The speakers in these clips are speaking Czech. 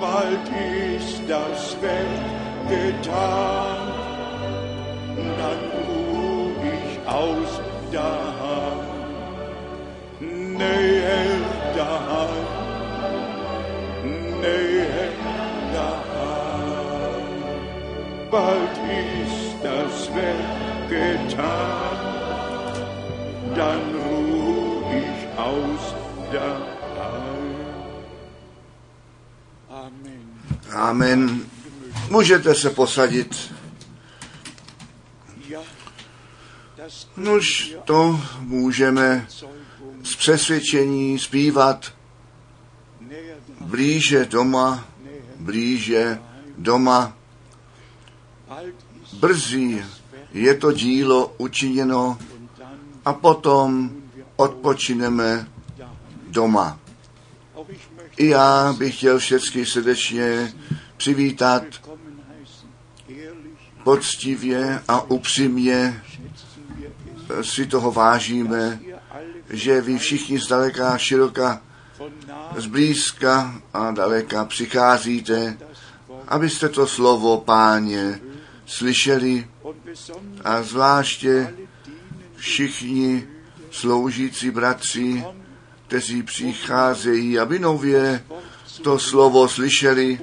bald ist das Werk getan, dann ich aus daheim, näher daheim, näher daheim. Bald ist das Werk getan, Amen. Můžete se posadit. Nož to můžeme z přesvědčení zpívat blíže doma, blíže doma. Brzy je to dílo učiněno a potom odpočineme doma. I já bych chtěl všechny srdečně přivítat poctivě a upřímně es, si toho vážíme, že vy všichni zdaleka široka, zblízka a daleka přicházíte, abyste to slovo páně slyšeli a zvláště všichni sloužící bratři, kteří přicházejí, aby nově to slovo slyšeli,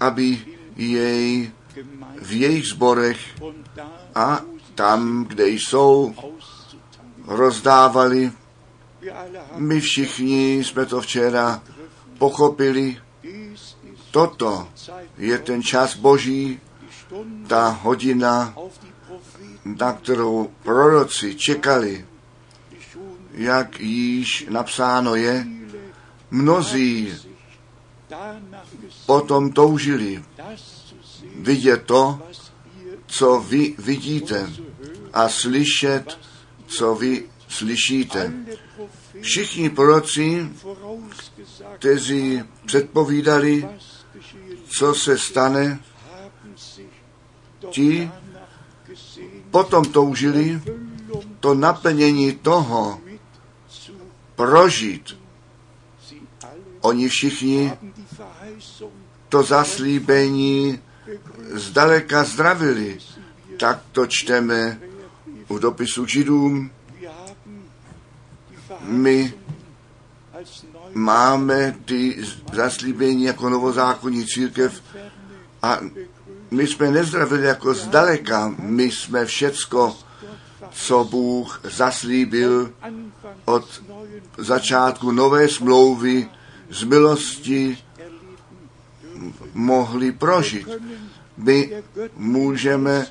aby jej v jejich zborech a tam, kde jsou, rozdávali. My všichni jsme to včera pochopili. Toto je ten čas boží, ta hodina, na kterou proroci čekali, jak již napsáno je, mnozí potom toužili vidět to, co vy vidíte a slyšet, co vy slyšíte. Všichni proroci, kteří předpovídali, co se stane, Ti potom toužili to naplnění toho prožít. Oni všichni to zaslíbení zdaleka zdravili. Tak to čteme u dopisu židům. My máme ty zaslíbení jako novozákonní církev a my jsme nezdravili jako zdaleka. My jsme všecko, co Bůh zaslíbil od začátku nové smlouvy z milosti mohli prožit. können. My můžeme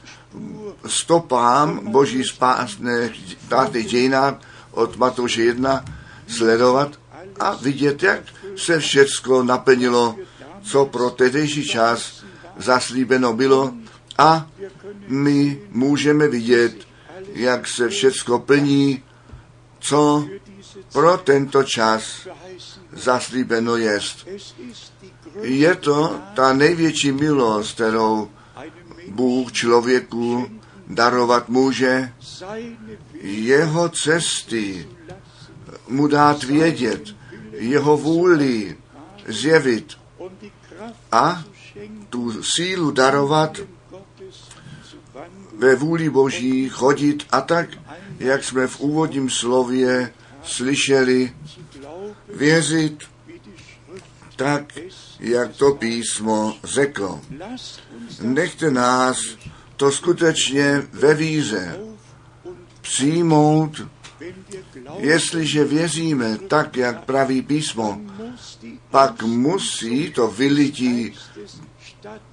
stopám Boží spásné spásné dějinách od Matouše 1 sledovat a vidět, jak se všecko naplnilo, co pro tehdejší čas zaslíbeno bylo a my můžeme vidět, jak se všecko plní, co pro tento čas zaslíbeno jest. Je to ta největší milost, kterou Bůh člověku darovat může, jeho cesty mu dát vědět, jeho vůli zjevit a tu sílu darovat ve vůli Boží chodit a tak, jak jsme v úvodním slově slyšeli, věřit tak, jak to písmo řeklo. Nechte nás to skutečně ve víře přijmout, jestliže věříme tak, jak praví písmo, pak musí to vylití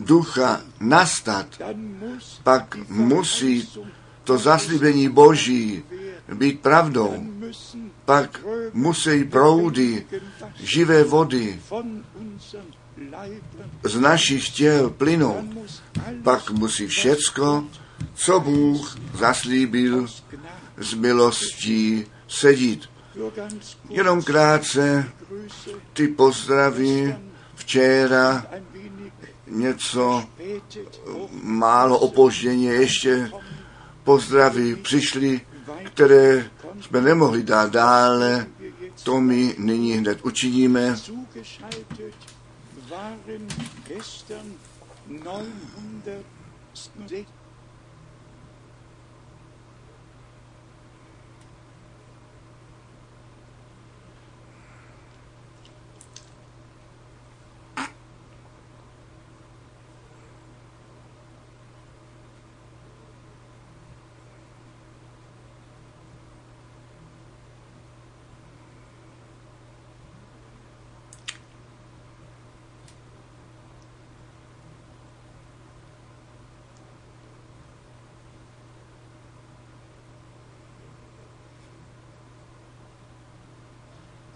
ducha nastat, pak musí to zaslíbení Boží být pravdou, pak musí proudy živé vody z našich těl plynout, pak musí všecko, co Bůh zaslíbil z milostí sedít. Jenom krátce ty pozdravy včera něco málo opožděně ještě pozdravy přišly, které jsme nemohli dát dále. To my nyní hned učiníme.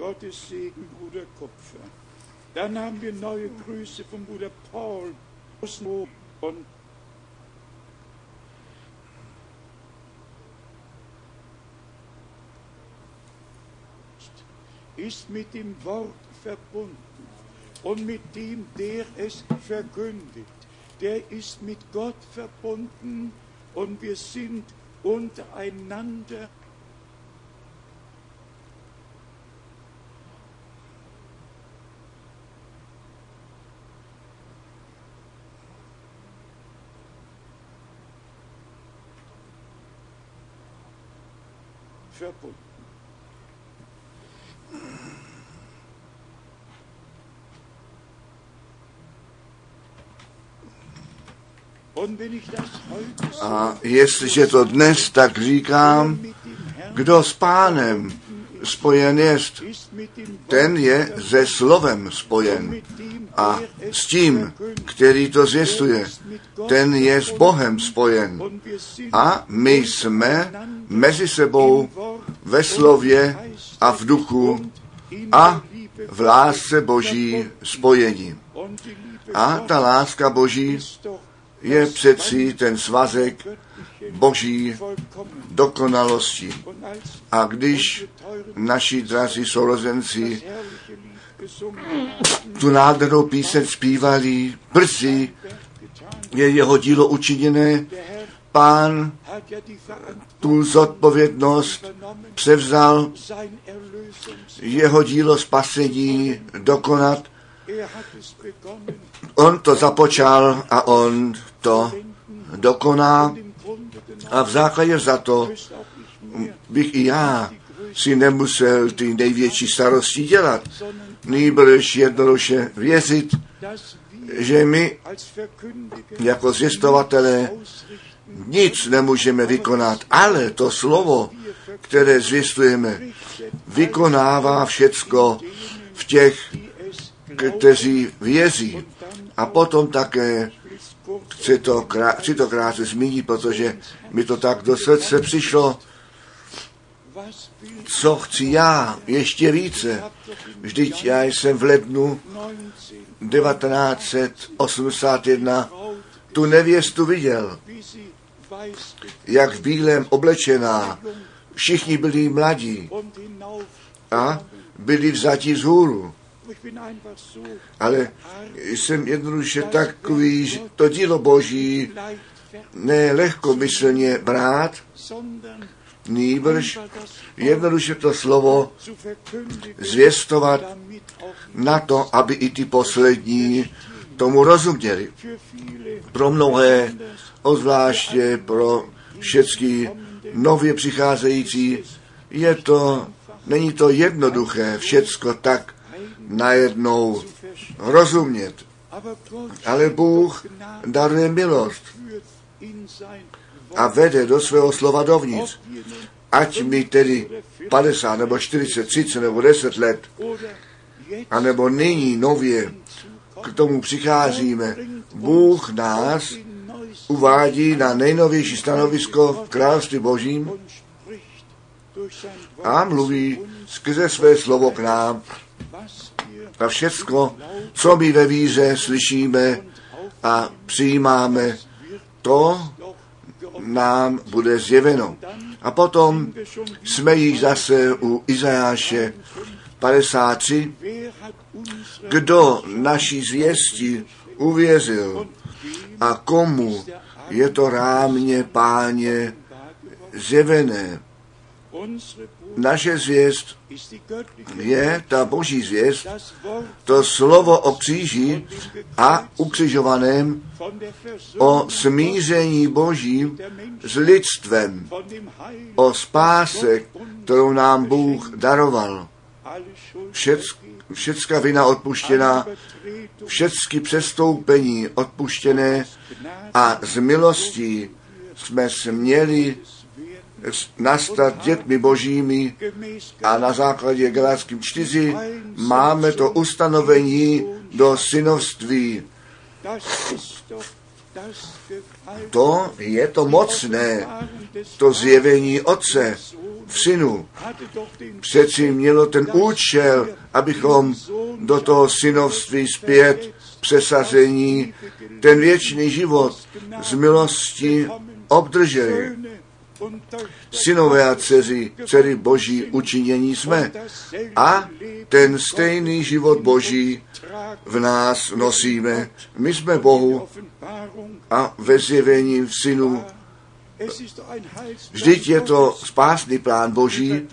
Gottes Segen, Bruder Kupfer. Dann haben wir neue Grüße von Bruder Paul und ist mit dem Wort verbunden und mit dem, der es verkündigt. Der ist mit Gott verbunden und wir sind untereinander heute A jestliže to dnes tak říkám, kdo s pánem spojen jest, ten je se slovem spojen. A s tím, který to zvěstuje, ten je s Bohem spojen. A my jsme mezi sebou ve slově a v duchu a v lásce Boží spojení. A ta láska Boží je přeci ten svazek Boží dokonalosti. A když naši drazí sourozenci tu nádhernou píseň zpívali, brzy je jeho dílo učiněné, pán tu zodpovědnost převzal jeho dílo spasení dokonat. On to započal a on to dokoná. A v základě za to bych i já si nemusel ty největší starosti dělat. Nýbrž jednoduše věřit, že my jako zvěstovatelé nic nemůžeme vykonat, ale to slovo, které zvěstujeme, vykonává všecko v těch, kteří věří. A potom také chci to, krá, chci to krátce zmínit, protože mi to tak do srdce přišlo, co chci já ještě více. Vždyť já jsem v lednu 19 1981 Braut, tu nevěstu viděl, jak v bílém oblečená. Všichni byli mladí a byli vzati z hůru. Ale jsem jednoduše takový, že to dílo Boží leichtfertig, ne lehkomyslně brát, nýbrž jednoduše to slovo zvěstovat na to, aby i ty poslední tomu rozuměli. Pro mnohé, ozvláště pro všechny nově přicházející, je to, není to jednoduché všecko tak najednou rozumět. Ale Bůh daruje milost a vede do svého slova dovnitř. Ať mi tedy 50 nebo 40, 30 nebo 10 let, anebo nyní nově k tomu přicházíme, Bůh nás uvádí na nejnovější stanovisko v království božím a mluví skrze své slovo k nám. A všecko, co my ve víře slyšíme a přijímáme, to nám bude zjeveno. A potom jsme již zase u Izajáše 53, Wer hat unsere kdo naší zvěsti uvěřil a komu je to rámě páně zjevené. Naše zvěst je ta boží zvěst, to slovo o kříži a ukřižovaném, o smíření božím s lidstvem, o spáse, kterou nám Bůh daroval. Všecka vina odpuštěná, všecky přestoupení odpuštěné a z milostí jsme směli nastat dětmi božími a na základě Galáckým 4 máme to ustanovení do synovství. To je to mocné, to zjevení Otce v synu. Přeci mělo ten účel, abychom do toho synovství zpět přesazení, ten věčný život z milosti obdrželi. Synové a dceři, dcery boží učinění jsme. A ten stejný život boží v nás nosíme. My jsme Bohu a ve zjevení v synu. Vždyť je to spásný plán boží,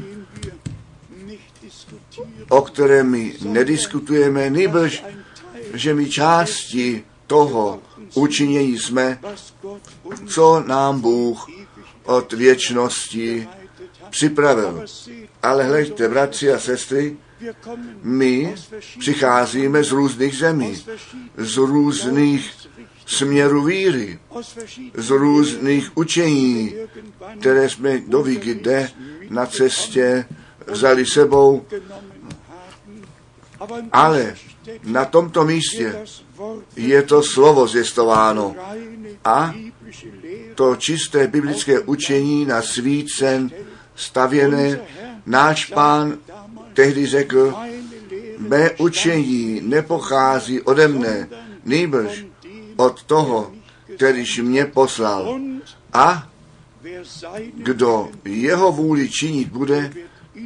o kterém my nediskutujeme, nejbrž, že my části toho učinění jsme, co nám Bůh od věčnosti připravil. Ale hleďte, bratři a sestry, my přicházíme z různých zemí, z různých směrů víry, z různých učení, které jsme do kde na cestě vzali sebou. Ale na tomto místě je to slovo zjistováno a to čisté biblické učení na svícen stavěné. Náš pán tehdy řekl, mé učení nepochází ode mne, nýbrž od toho, kterýž mě poslal. A kdo jeho vůli činit bude,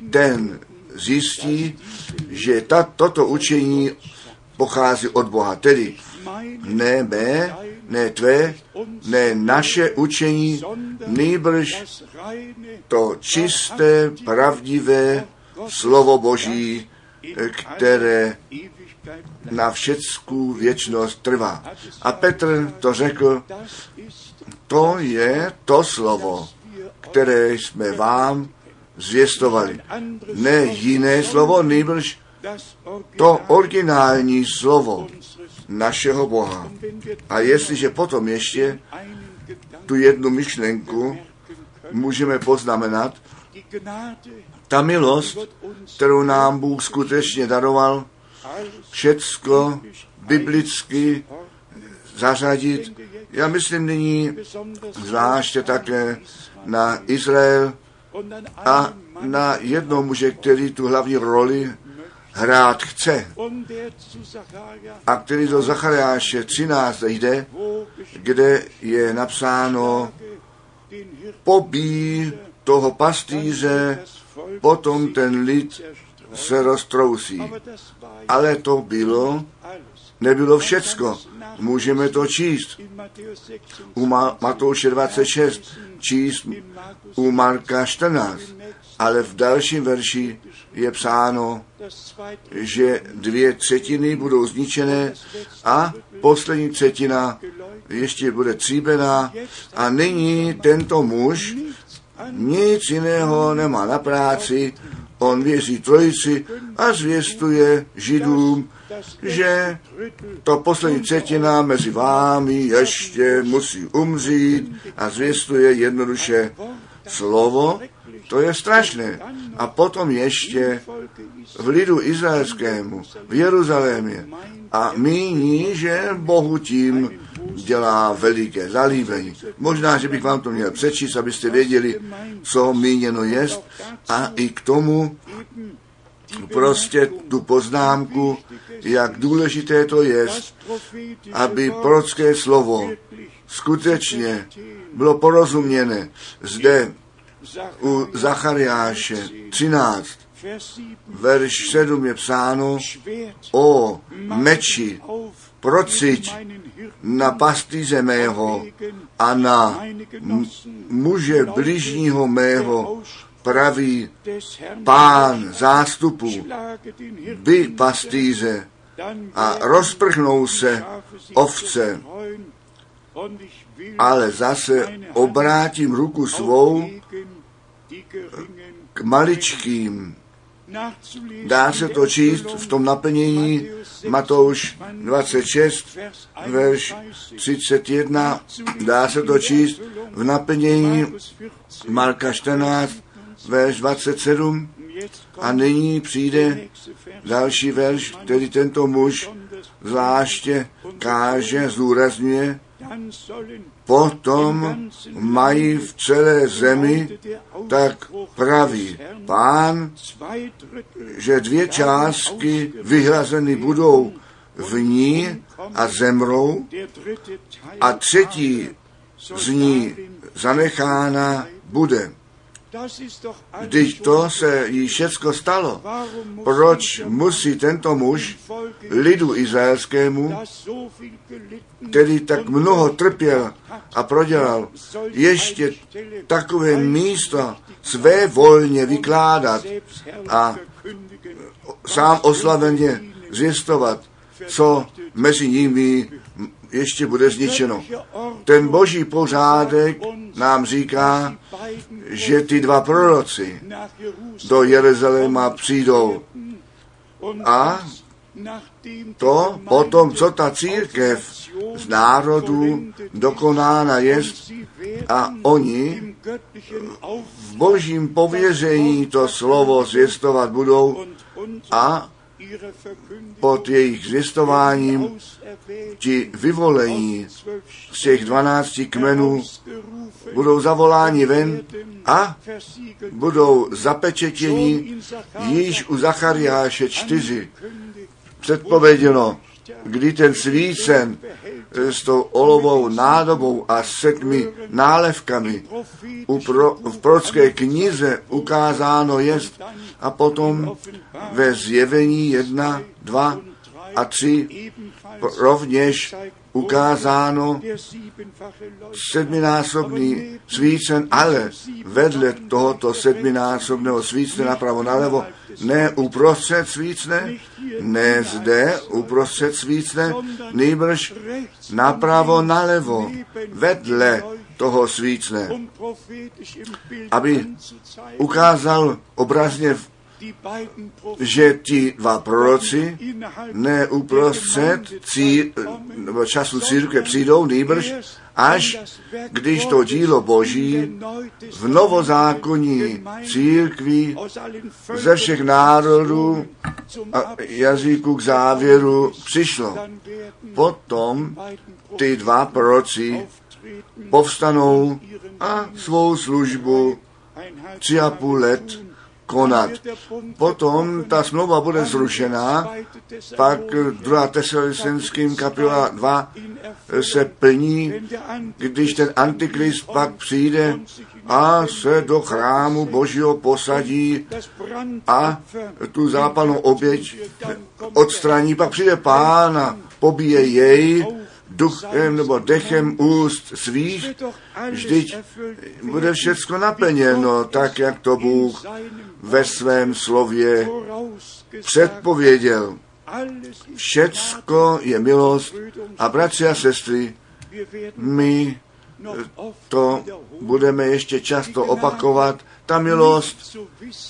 ten zjistí, že ta, toto učení pochází od Boha. Tedy ne mé, ne tvé, ne naše učení, nejbrž to čisté, pravdivé slovo Boží, které na všeckou věčnost trvá. A Petr to řekl, to je to slovo, které jsme vám zvěstovali. Ne jiné slovo, nejbrž to originální slovo našeho Boha. A jestliže potom ještě tu jednu myšlenku můžeme poznamenat, ta milost, kterou nám Bůh skutečně daroval, všecko biblicky zařadit. Já myslím nyní zvláště také na Izrael a na jednoho muže, který tu hlavní roli hrát chce a který do Zachariáše 13 jde, kde je napsáno pobí toho pastýře, potom ten lid se roztrousí. Ale to bylo, nebylo všecko. Můžeme to číst. U Matouše 26, číst u Marka 14. Ale v dalším verši je psáno, že dvě třetiny budou zničené a poslední třetina ještě bude tříbená a nyní tento muž nic jiného nemá na práci, on věří trojici a zvěstuje židům, že to poslední třetina mezi vámi ještě musí umřít a zvěstuje jednoduše slovo, to je strašné. A potom ještě v lidu izraelskému, v Jeruzalémě. A míní, že Bohu tím dělá veliké zalíbení. Možná, že bych vám to měl přečíst, abyste věděli, co míněno jest. A i k tomu prostě tu poznámku, jak důležité to je, aby prorocké slovo skutečně bylo porozuměné. Zde u Zachariáše 13, verš 7 je psáno o meči, prociť na pastýře mého a na muže bližního mého pravý pán zástupu, by pastýře a rozprchnou se ovce, ale zase obrátím ruku svou k maličkým. Dá se to číst v tom naplnění Matouš 26, verš 31. Dá se to číst v naplnění Marka 14, verš 27. A nyní přijde další verš, který tento muž zvláště káže, zúrazňuje, potom mají v celé zemi tak pravý pán, že dvě částky vyhlazeny budou v ní a zemrou a třetí z ní zanechána bude. Když to se jí všecko stalo, proč musí tento muž lidu izraelskému, který tak mnoho trpěl a prodělal, ještě takové místo své volně vykládat a sám oslaveně zjistovat, co mezi nimi ještě bude zničeno. Ten boží pořádek nám říká, že ty dva proroci do Jeruzaléma přijdou a to potom, co ta církev z národů dokonána je a oni v božím pověření to slovo zvěstovat budou a pod jejich zvěstováním ti vyvolení z těch dvanácti kmenů budou zavoláni ven a budou zapečetěni již u Zachariáše čtyři. Předpověděno, kdy ten svícen s tou olovou nádobou a sedmi nálevkami u pro, v prorocké knize ukázáno jest a potom ve zjevení jedna, dva a tři rovněž ukázáno sedminásobný svícen, ale vedle tohoto sedminásobného svícne napravo nalevo, ne uprostřed svícne, ne zde uprostřed svícne, nejbrž napravo nalevo, vedle toho svícne, aby ukázal obrazně v že ti dva proroci ne uprostřed cí, času církve přijdou, nýbrž až když to dílo Boží v novozákonní církvi ze všech národů a jazyků k závěru přišlo. Potom ty dva proroci povstanou a svou službu tři a půl let konat. Potom ta smlouva bude zrušená, pak 2. Tesalonickým kapitola 2 se plní, když ten antikrist pak přijde a se do chrámu Božího posadí a tu zápalnou oběť odstraní, pak přijde pán a pobije jej, duchem nebo dechem úst svých, vždyť bude všecko naplněno tak, jak to Bůh ve svém slově předpověděl. Všecko je milost a bratři a sestry, my to budeme ještě často opakovat, ta milost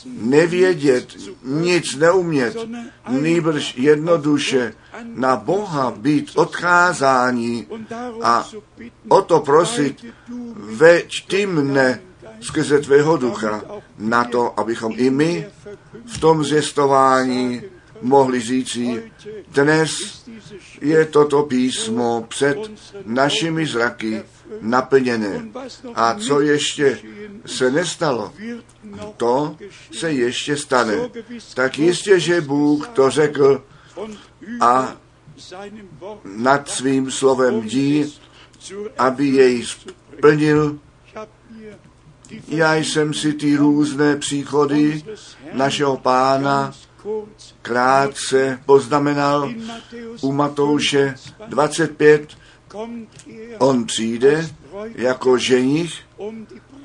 nevědět, nic neumět, nýbrž jednoduše na Boha být odcházání a o to prosit, veď ty mne skrze tvého ducha na to, abychom i my v tom zjistování mohli říci, dnes je toto písmo před našimi zraky naplněné. A co ještě se nestalo, to se ještě stane. Tak jistě, že Bůh to řekl a nad svým slovem dí, aby jej splnil. Já jsem si ty různé příchody našeho pána krátce poznamenal u Matouše 25. On přijde jako ženich,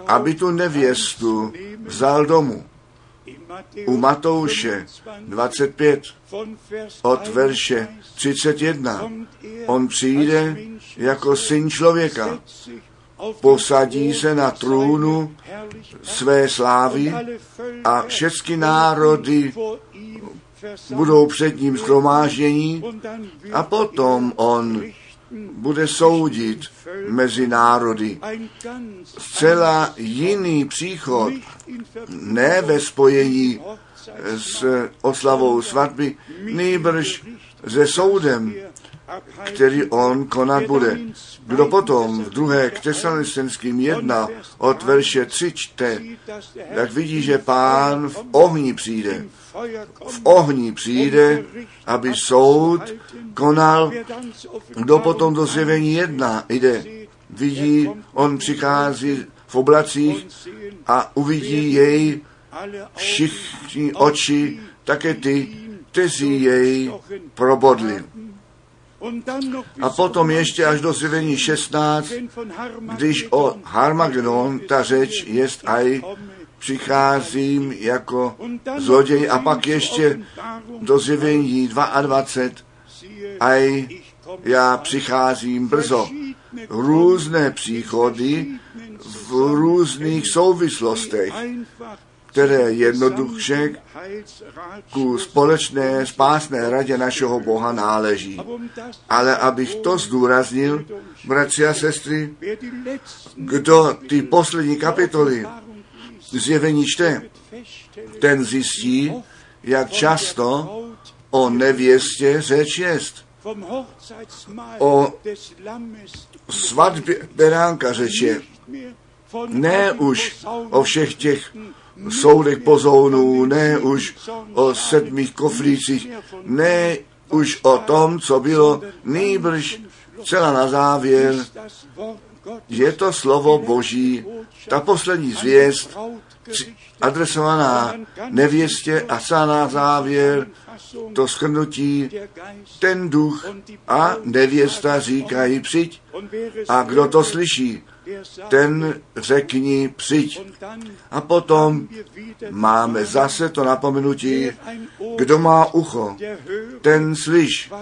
aby tu nevěstu vzal domů. U Matouše 25 od verše 31 on přijde jako syn člověka, posadí se na trůnu své slávy a všechny národy budou před ním schromáždění a potom on bude soudit mezi národy. Zcela jiný příchod, ne ve spojení s oslavou svatby, nýbrž se soudem, který on konat bude. Kdo potom v druhé k tesalonicenským jedna od verše 3 čte, tak vidí, že pán v ohni přijde. V ohni přijde, aby soud konal. Kdo potom do zjevení jedna jde, vidí, on přichází v oblacích a uvidí jej všichni oči, také ty, kteří jej probodli. A potom ještě až do zjevení 16, když o Harmagedon ta řeč jest aj přicházím jako zloděj a pak ještě do zjevení 22 aj já přicházím brzo. Různé příchody v různých souvislostech které jednoduše ku společné spásné radě našeho Boha náleží. Ale abych to zdůraznil, bratři a sestry, kdo ty poslední kapitoly zjevení čte, ten zjistí, jak často o nevěstě řeč jest. O svatbě beránka řeč je. Ne už o všech těch soudech pozounů, ne už o sedmých koflících, ne už o tom, co bylo, nýbrž celá na závěr, je to slovo Boží, ta poslední zvěst, adresovaná nevěstě a celá na závěr, to schrnutí, ten duch a nevěsta říkají přijď. A kdo to slyší, ten řekni přijď. A potom máme zase to napomenutí, kdo má ucho, ten slyš,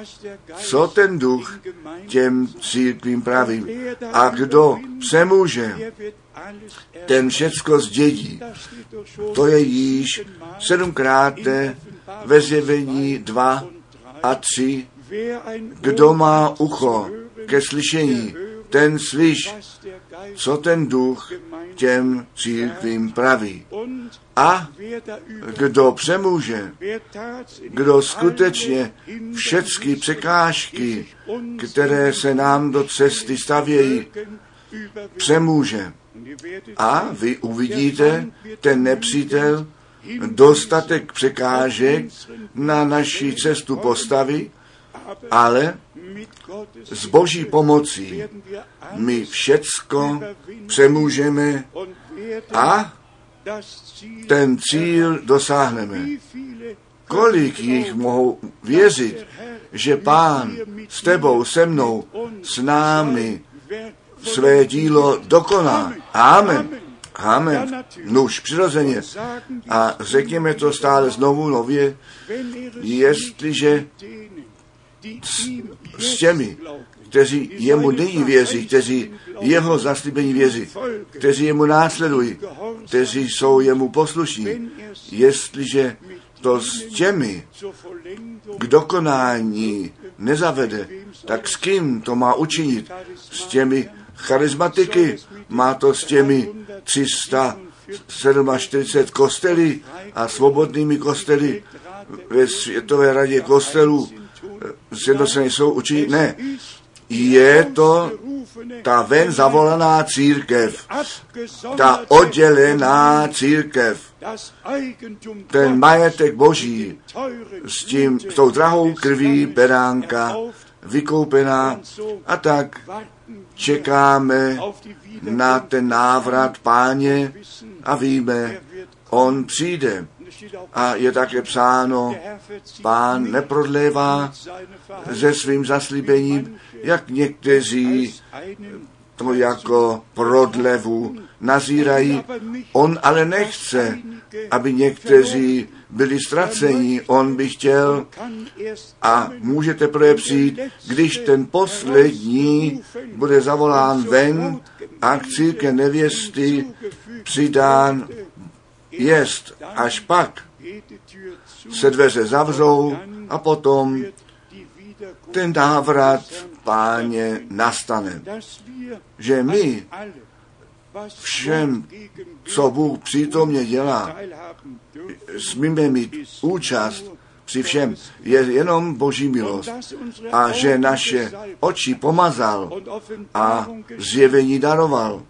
co ten duch těm církvím praví. A kdo přemůže, ten všecko zdědí. To je již sedmkrát ve zjevení dva a tři. Kdo má ucho ke slyšení, ten slyš, co ten duch těm církvím praví. A kdo přemůže, kdo skutečně všechny překážky, které se nám do cesty stavějí, přemůže. A vy uvidíte, ten nepřítel dostatek překážek na naši cestu postavy, ale s boží pomocí my všecko přemůžeme a ten cíl dosáhneme. Kolik jich mohou věřit, že pán s tebou, se mnou, s námi své dílo dokoná. Amen. Amen. Nuž, přirozeně. A řekněme to stále znovu nově, jestliže s, těmi, kteří jemu nyní věří, kteří jeho zaslíbení věří, kteří jemu následují, kteří jsou jemu poslušní. Jestliže to s těmi k dokonání nezavede, tak s kým to má učinit? S těmi charizmatiky? Má to s těmi 347 kostely a svobodnými kostely ve Světové radě kostelů sjednocené jsou učení? Ne. Je to ta ven zavolaná církev, ta oddělená církev, ten majetek boží s, tím, s tou drahou krví beránka vykoupená a tak čekáme na ten návrat páně a víme, on přijde. A je také psáno, pán neprodlévá se svým zaslíbením, jak někteří to jako prodlevu nazírají. On ale nechce, aby někteří byli ztraceni. On by chtěl a může teprve přijít, když ten poslední bude zavolán ven a k círke nevěsty přidán jest. Až pak se dveře zavřou a potom ten návrat páně nastane. Že my všem, co Bůh přítomně dělá, smíme mít účast při všem, je jenom boží milost. A že naše oči pomazal a zjevení daroval.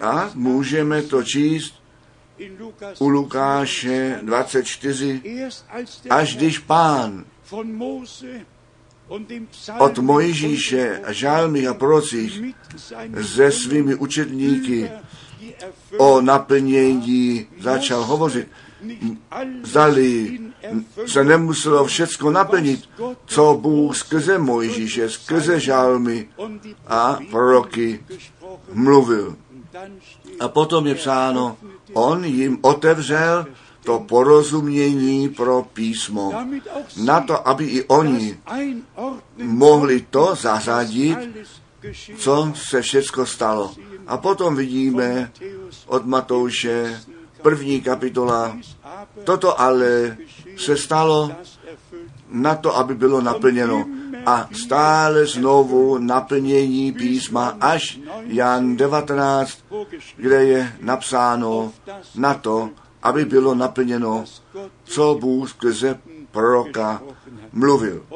A můžeme to číst u Lukáše 24, až když pán od Mojžíše a žálmých a prorocích se svými učetníky o naplnění začal hovořit. Zdali se nemuselo všecko naplnit, co Bůh skrze Mojžíše, skrze žálmy a proroky mluvil. A potom je psáno, on jim otevřel to porozumění pro písmo. Na to, aby i oni mohli to zařadit, co se všecko stalo. A potom vidíme od Matouše první kapitola, toto ale se stalo na to, aby bylo naplněno. A stále znovu naplnění písma až Jan 19, kde je napsáno na to, aby bylo naplněno, co Bůh skrze proroka mluvil.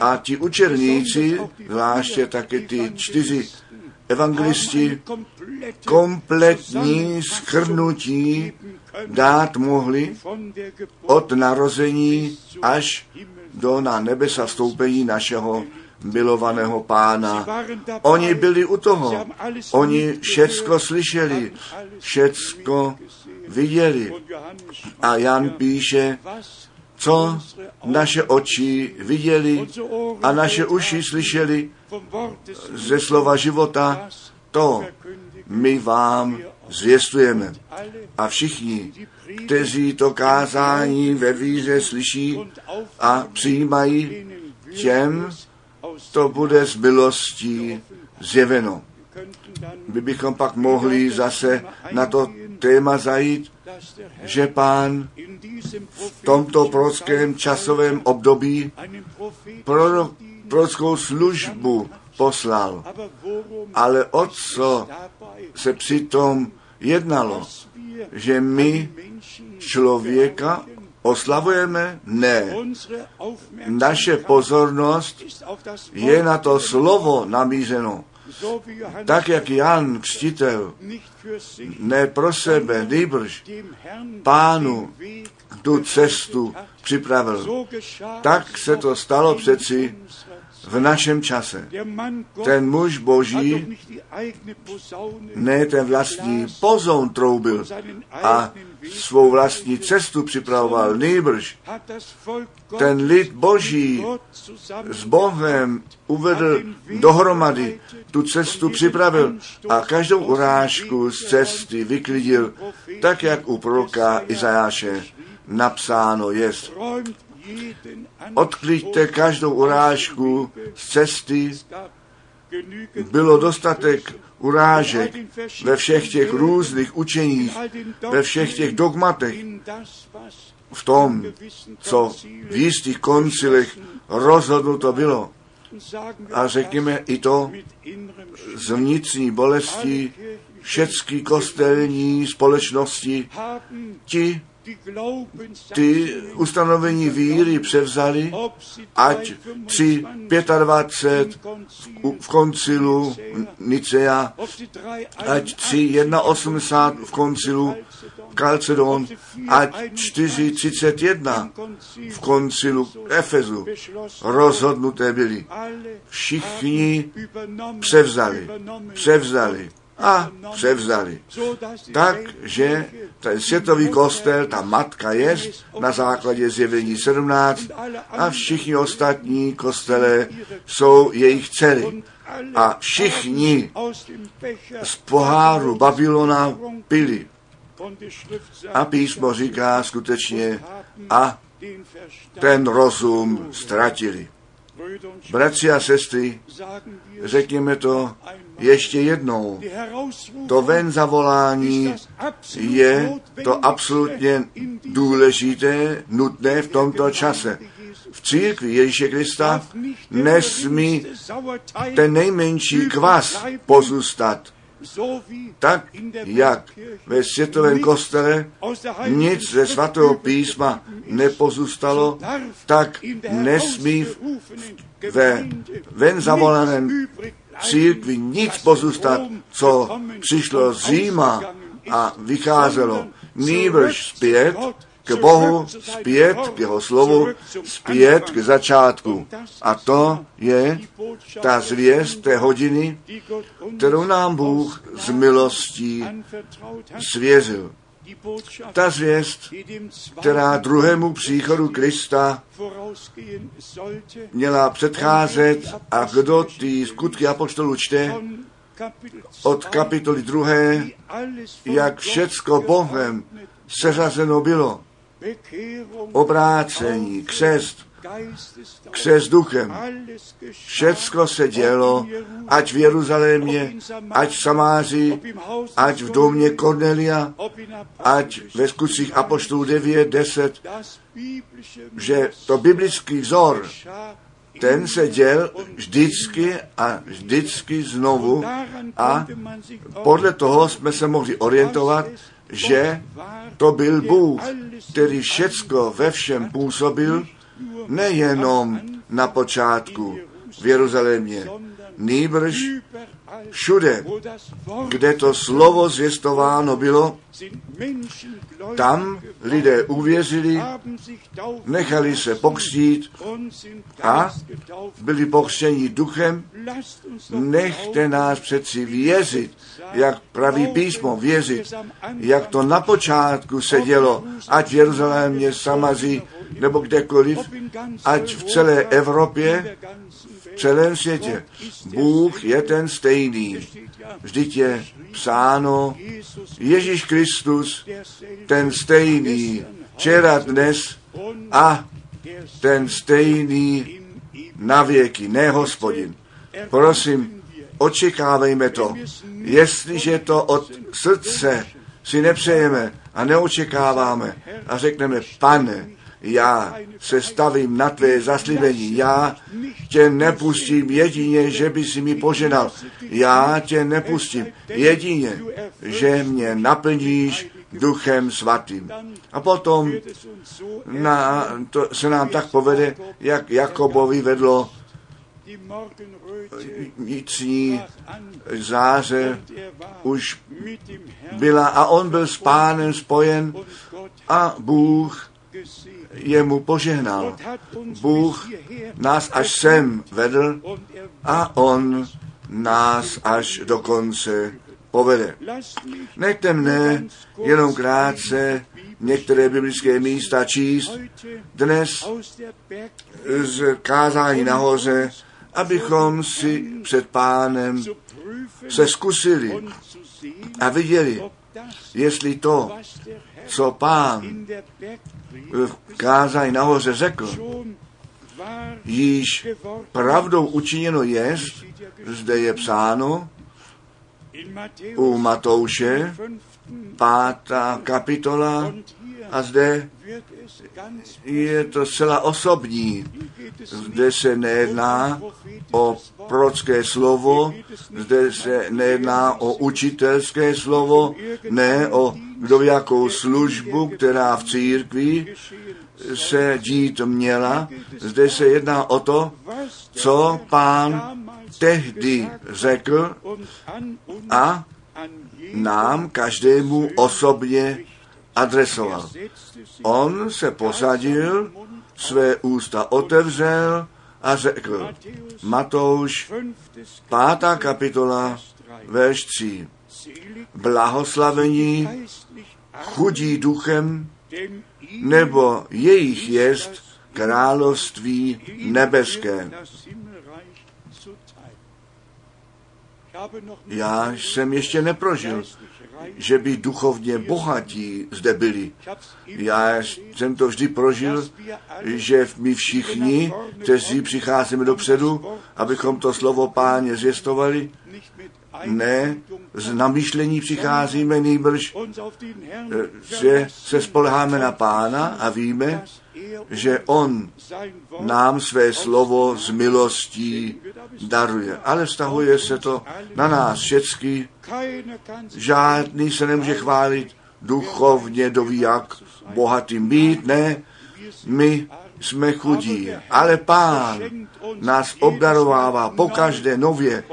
A ti učerníci, zvláště také ty čtyři evangelisti, kompletní schrnutí dát mohli od narození až do na nebesa vstoupení našeho milovaného pána. Oni byli u toho. Oni všecko slyšeli, všecko viděli. A Jan píše, co naše oči viděli a naše uši slyšeli ze slova života, to my vám zvěstujeme. A všichni, kteří to kázání ve víře slyší a přijímají, těm to bude z milostí zjeveno. My bychom pak mohli zase na to téma zajít, že pán v tomto prorockém časovém období prorockou službu poslal. Ale o co se přitom jednalo? Že my člověka oslavujeme? Ne. Naše pozornost je na to slovo namířeno. Tak jak Jan Křtitel ne pro sebe, nýbrž pánu tu cestu připravil, tak se to stalo přeci v našem čase. Ten muž boží ne ten vlastní pozoun troubil a svou vlastní cestu připravoval, nýbrž ten lid boží s Bohem uvedl dohromady, tu cestu připravil a každou urážku z cesty vyklidil, tak jak u proroka Izajáše napsáno jest. Odkliďte každou urážku z cesty. Bylo dostatek urážek ve všech těch různých učeních, ve všech těch dogmatech, v tom, co v jistých koncilech rozhodnuto bylo. A řekněme i to z vnitřní bolesti všechny kostelní společnosti, ti ty ustanovení víry převzali, ať při 25 v koncilu Nicea, ať tři 81 v koncilu Kalcedon, ať 431 v koncilu Efezu rozhodnuté byli. Všichni převzali, převzali a převzali. Takže ten světový kostel, ta matka je na základě zjevení 17 a všichni ostatní kostele jsou jejich dcery. a všichni z poháru Babylona pili. A písmo říká skutečně a ten rozum ztratili. Bratři a sestry, řekněme to ještě jednou. To ven zavolání je to absolutně důležité, nutné v tomto čase. V církvi Ježíše Krista nesmí ten nejmenší kvas pozůstat tak jak ve světovém kostele nic ze svatého písma nepozůstalo, tak nesmí ve ven zavolaném církvi nic pozůstat, co přišlo z Říma a vycházelo nýbrž zpět k Bohu, zpět k jeho slovu, zpět k začátku. A to je ta zvěst té hodiny, kterou nám Bůh z milostí svěřil. Ta zvěst, která druhému příchodu Krista měla předcházet a kdo ty skutky apoštolů čte, od kapitoly druhé, jak všecko Bohem seřazeno bylo. Obrácení, křest, křest duchem. Všecko se dělo, ať v Jeruzalémě, ať v Samáři, ať v domě Cornelia, ať ve skutcích Apoštolů 9, 10, že to biblický vzor, ten se děl vždycky a vždycky znovu a podle toho jsme se mohli orientovat, že to byl Bůh, který všecko ve všem působil, nejenom na počátku v Jeruzalémě, nýbrž všude, kde to slovo zvěstováno bylo, tam lidé uvěřili, nechali se pokřtít a byli pokřtěni duchem. Nechte nás přeci věřit, jak praví písmo, věřit, jak to na počátku se dělo, ať v Jeruzalémě, Samaří, nebo kdekoliv, ať v celé Evropě, celém světě. Bůh je ten stejný. Vždyť je psáno, Ježíš Kristus, ten stejný, včera, dnes a ten stejný na věky, ne hospodin. Prosím, očekávejme to. Jestliže to od srdce si nepřejeme a neočekáváme a řekneme, pane, já se stavím na tvé zaslíbení, já tě nepustím jedině, že by si mi poženal, já tě nepustím jedině, že mě naplníš duchem svatým. A potom na, to se nám tak povede, jak Jakobovi vedlo vnitřní záře už byla a on byl s pánem spojen a Bůh jemu požehnal. Bůh nás až sem vedl a on nás až do konce povede. Nechte mne jenom krátce některé biblické místa číst dnes z kázání nahoře, abychom si před pánem se zkusili a viděli, jestli to, co pán v kázání nahoře řekl, již pravdou učiněno jest, zde je psáno u Matouše, pátá kapitola, a zde je to zcela osobní. Zde se nejedná o prorocké slovo, zde se nejedná o učitelské slovo, ne o kdo jakou službu, která v církvi se dít měla. Zde se jedná o to, co pán tehdy řekl a nám každému osobně adresoval. On se posadil, své ústa otevřel a řekl, Matouš, pátá kapitola, verš 3. Blahoslavení chudí duchem, nebo jejich jest království nebeské. Já jsem ještě neprožil, že by duchovně bohatí zde byli. Já jsem to vždy prožil, že my všichni, kteří přicházíme dopředu, abychom to slovo páně zvěstovali, ne, z namyšlení přicházíme nejbrž, že se spoleháme na pána a víme, že on nám své slovo z milostí daruje. Ale vztahuje se to na nás všecky. Žádný se nemůže chválit duchovně, doví jak bohatým být, ne. My jsme chudí, ale pán nás obdarovává pokaždé nově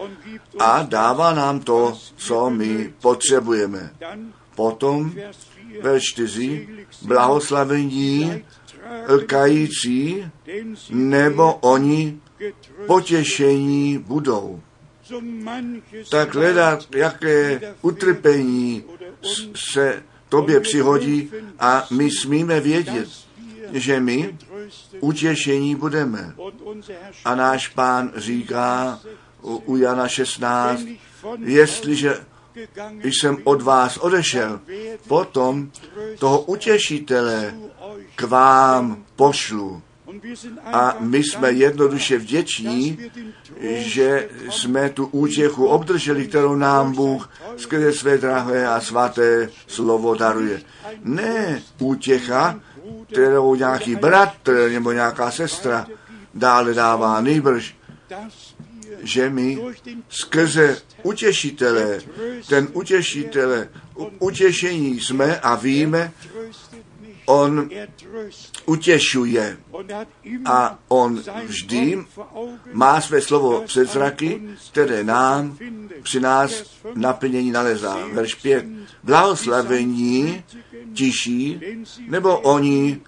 a dává nám to, co my potřebujeme. Potom ve čtyři blahoslavení lkající, nebo oni potěšení budou. Tak hledat, jaké utrpení se tobě přihodí a my smíme vědět, že my utěšení budeme. A náš pán říká u, u Jana 16, jestliže jsem od vás odešel, potom toho utěšitele k vám pošlu. A my jsme jednoduše vděční, že jsme tu útěchu obdrželi, kterou nám Bůh skrze své drahé a svaté slovo daruje. Ne útěcha, kterou nějaký bratr nebo nějaká sestra dále dává, nejbrž, že my skrze utěšitele, ten utěšitele, utěšení jsme a víme, on utěšuje a on vždy má své slovo před zraky, které nám při nás naplnění nalezá. Verš 5. Blahoslavení tiší, nebo oni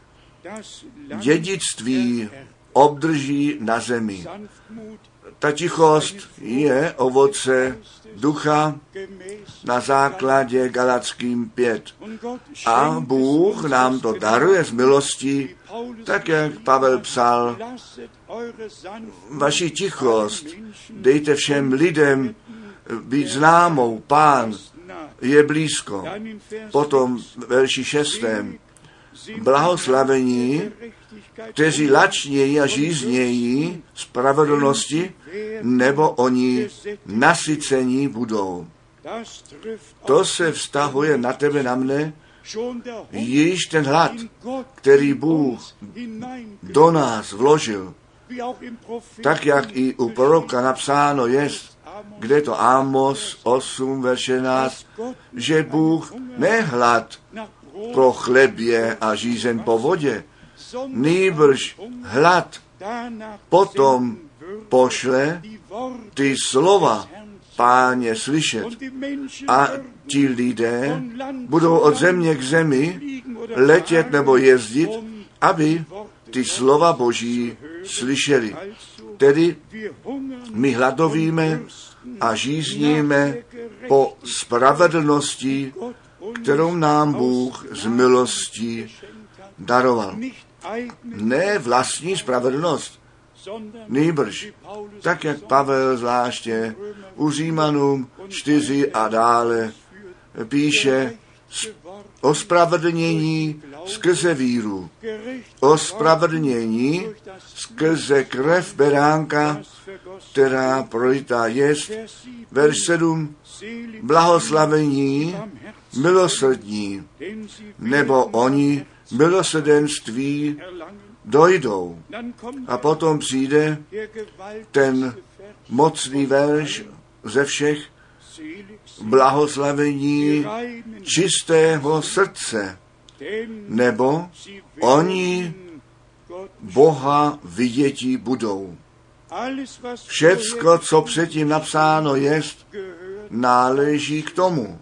dědictví obdrží na zemi. Ta tichost je ovoce ducha na základě Galackým 5. A Bůh nám to daruje z milosti, tak jak Pavel psal, vaši tichost dejte všem lidem být známou, pán je blízko. Potom verši šestém, blahoslavení, kteří lačnějí a žíznějí spravedlnosti, nebo oni nasycení budou. To se vztahuje na tebe, na mne, již ten hlad, který Bůh do nás vložil, tak jak i u proroka napsáno je, kde to Amos 8, verše nás, že Bůh nehlad po chlebě a žízen po vodě, nýbrž hlad potom pošle ty slova páně slyšet. A ti lidé budou od země k zemi letět nebo jezdit, aby ty slova Boží slyšeli. Tedy my hladovíme a žízníme po spravedlnosti, kterou nám Bůh z milostí daroval. Ne vlastní spravedlnost, Nýbrž, tak jak Pavel zvláště u Římanům 4 a dále píše o spravedlnění skrze víru, o spravedlnění skrze krev beránka, která prolitá jest, verš 7, blahoslavení, milosrdní, nebo oni milosrdenství dojdou. A potom přijde ten mocný verš ze všech blahoslavení čistého srdce, nebo oni Boha vidětí budou. Všecko, co předtím napsáno jest, náleží k tomu.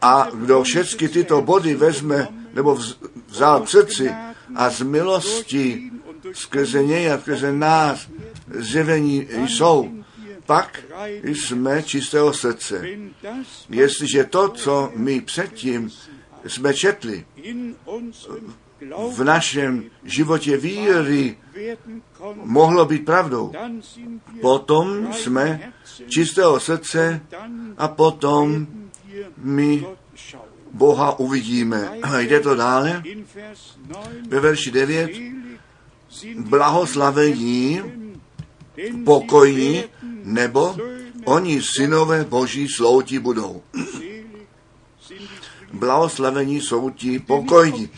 A kdo všechny tyto body vezme, nebo vzal srdci a z milosti skrze něj a skrze nás zjevení jsou, pak jsme čistého srdce. Jestliže to, co my předtím jsme četli, v našem životě víry mohlo být pravdou. Potom jsme čistého srdce a potom my Boha uvidíme. Jde to dále. Ve verši 9. Blahoslavení, pokojní, nebo oni synové boží slouti budou. Blahoslavení jsou ti pokojní,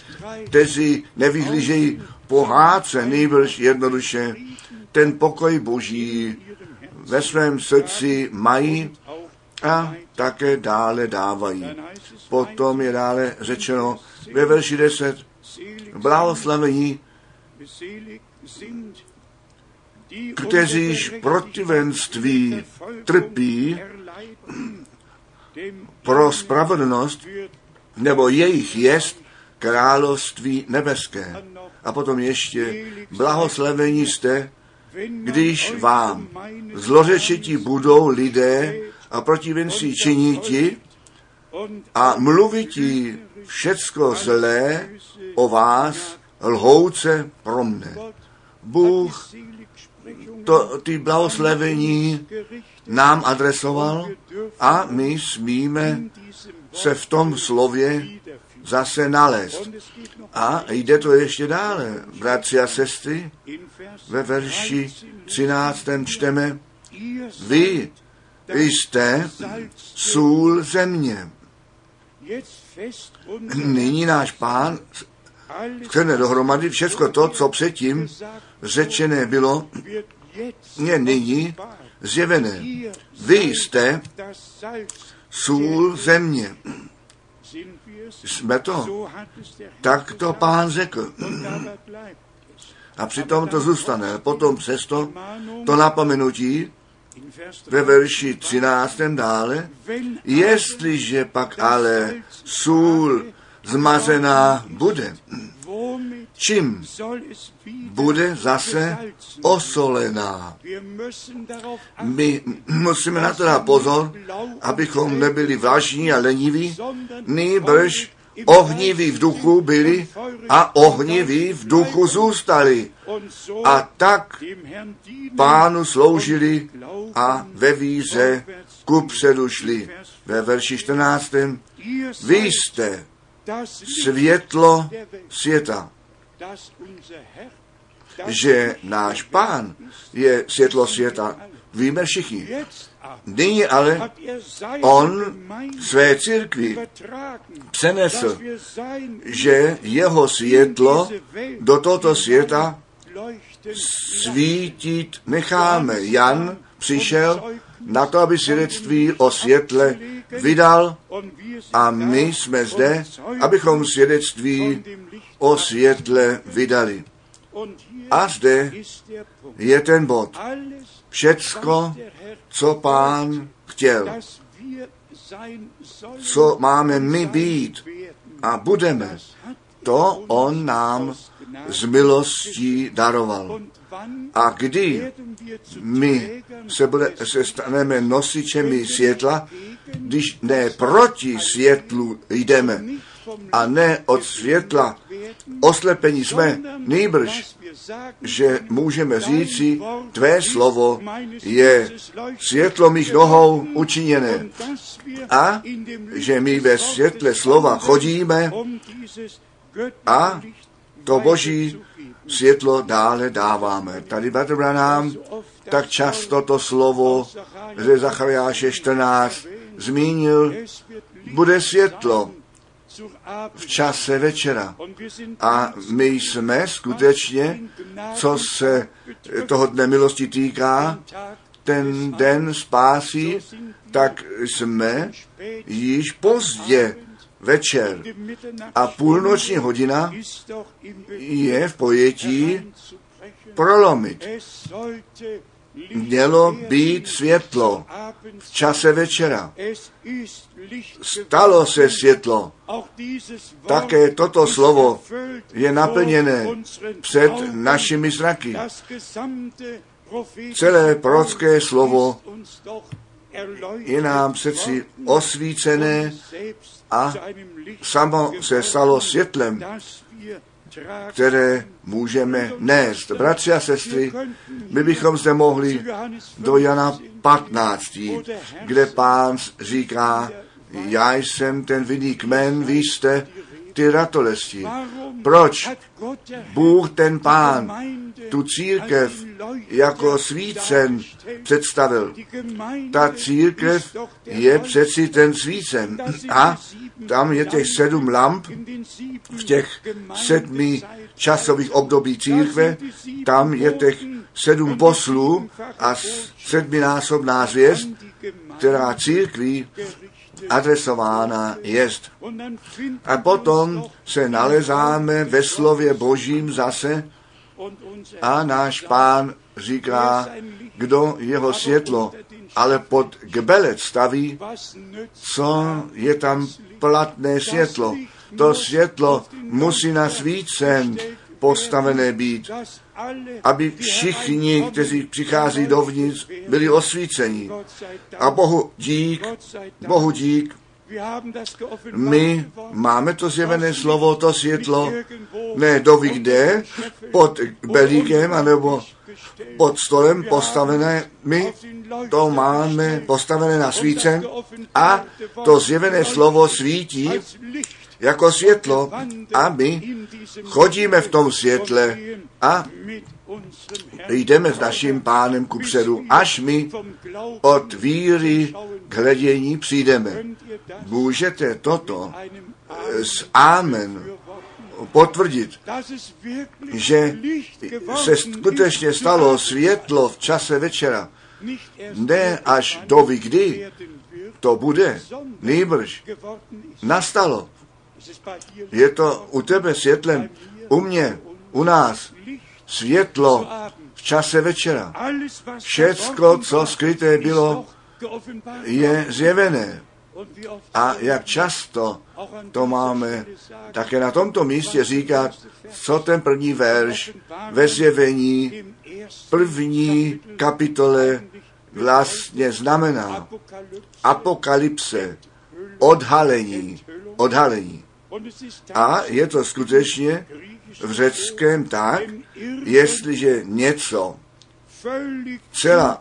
kteří nevyhlížejí pohádce, nejbrž jednoduše ten pokoj boží ve svém srdci mají a také dále dávají. Potom je dále řečeno ve verši 10, blahoslavení, kteříž protivenství trpí pro spravedlnost, nebo jejich jest království nebeské. A potom ještě blahoslavení jste, když vám zlořečití budou lidé a protivenství činíti a mluvití všecko zlé o vás lhouce pro mne. Bůh to, ty blahoslavení nám adresoval a my smíme se v tom slově zase nalézt. A jde to ještě dále, bratři a sestry, ve verši 13. čteme, vy jste sůl země. Nyní náš pán skrne dohromady všechno to, co předtím řečené bylo, je nyní zjevené. Vy jste sůl země. Jsme to. Tak to pán řekl. A přitom to zůstane. Potom přesto to napomenutí ve verši 13. dále, jestliže pak ale sůl zmazená bude, čím bude zase osolená. My musíme na to dát pozor, abychom nebyli vážní a leniví, nýbrž ohniví v duchu byli a ohniví v duchu zůstali. A tak pánu sloužili a ve víře ku předu šli. Ve verši 14. Vy jste světlo světa. Že náš pán je světlo světa, víme všichni. Nyní ale on své církvi přenesl, že jeho světlo do tohoto světa svítit necháme. Jan přišel na to, aby svědectví o světle vydal a my jsme zde, abychom svědectví o světle vydali. A zde je ten bod. Všecko, co pán chtěl, co máme my být a budeme, to on nám z milostí daroval. A kdy my se, bude, se staneme nosičemi světla, když ne proti světlu jdeme a ne od světla. Oslepení jsme, nejbrž, že můžeme říci, tvé slovo je světlo mých nohou učiněné. A že my ve světle slova chodíme a to boží světlo dále dáváme. Tady Bratr Branham tak často to slovo ze Zachariáše 14 zmínil, bude světlo v čase večera. A my jsme skutečně, co se toho dne milosti týká, ten den spásí, tak jsme již pozdě večer a půlnoční hodina je v pojetí prolomit. Mělo být světlo v čase večera. Stalo se světlo. Také toto slovo je naplněné před našimi zraky. Celé prorocké slovo je nám přeci osvícené a samo se stalo světlem, které můžeme nést. Bratři a sestry, my bychom zde mohli do Jana 15, kde pán říká, já jsem ten vinný kmen, vy jste ty ratolesti. Proč Bůh ten pán tu církev jako svícen představil? Ta církev je přeci ten svícen. A tam je těch sedm lamp v těch sedmi časových období církve, tam je těch sedm poslů a sedminásobná zvěst, která církví adresována jest. A potom se nalezáme ve slově Božím zase a náš pán říká, kdo jeho světlo ale pod gebelec staví, co je tam platné světlo. To světlo musí na svícen postavené být, aby všichni, kteří přichází dovnitř, byli osvíceni. A Bohu dík, Bohu dík, my máme to zjevené slovo, to světlo, ne doví kde, pod belíkem, anebo pod stolem postavené, my to máme postavené na svícen a to zjevené slovo svítí jako světlo. A my chodíme v tom světle a jdeme s naším pánem ku předu, až my od víry k hledění přijdeme. Můžete toto s Amen potvrdit, že se skutečně stalo světlo v čase večera. Ne až do kdy to bude, nejbrž nastalo. Je to u tebe světlem, u mě, u nás, světlo v čase večera. Všecko, co skryté bylo, je zjevené. A jak často to máme také na tomto místě říkat, co ten první verš ve zjevení první kapitole vlastně znamená. Apokalypse, odhalení, odhalení. A je to skutečně v řeckém tak, jestliže něco celá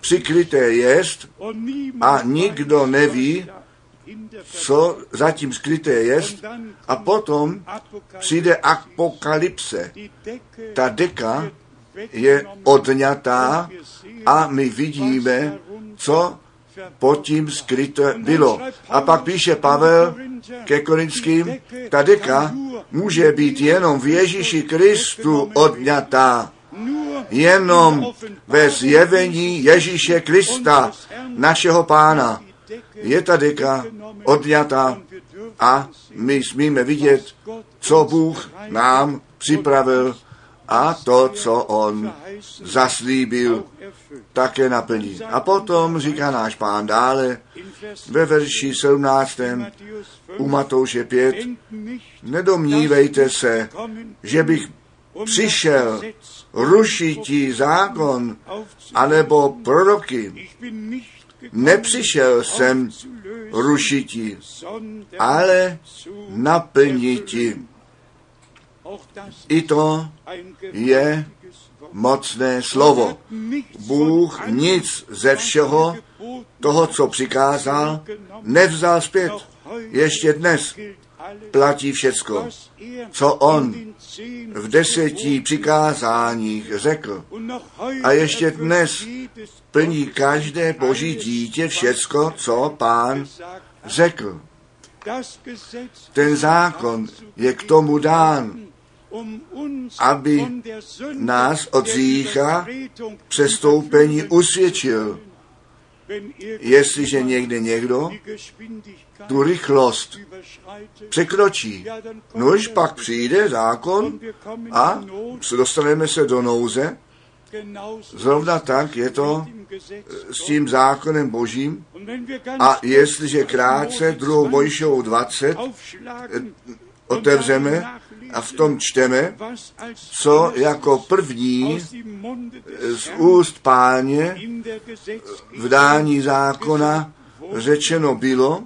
přikryté jest a nikdo neví, co zatím skryté jest a potom přijde apokalypse. Ta deka je odňatá a my vidíme, co pod tím skryté bylo. A pak píše Pavel ke Korinským, ta deka může být jenom v Ježíši Kristu odňatá jenom ve zjevení Ježíše Krista, našeho pána. Je ta deka odňata a my smíme vidět, co Bůh nám připravil a to, co On zaslíbil, také naplní. A potom říká náš pán dále ve verši 17. u Matouše 5, nedomnívejte se, že bych přišel rušití zákon anebo proroky. Nepřišel jsem rušití, ale naplniti. I to je mocné slovo. Bůh nic ze všeho toho, co přikázal, nevzal zpět. Ještě dnes platí všecko, co on v deseti přikázáních řekl. A ještě dnes plní každé boží dítě všecko, co pán řekl. Ten zákon je k tomu dán, aby nás od řícha přestoupení usvědčil. Jestliže někde někdo tu rychlost překročí, nož pak přijde zákon a dostaneme se do nouze. Zrovna tak je to s tím zákonem božím. A jestliže krátce druhou Mojšovou 20 otevřeme a v tom čteme, co jako první z úst páně v dání zákona řečeno bylo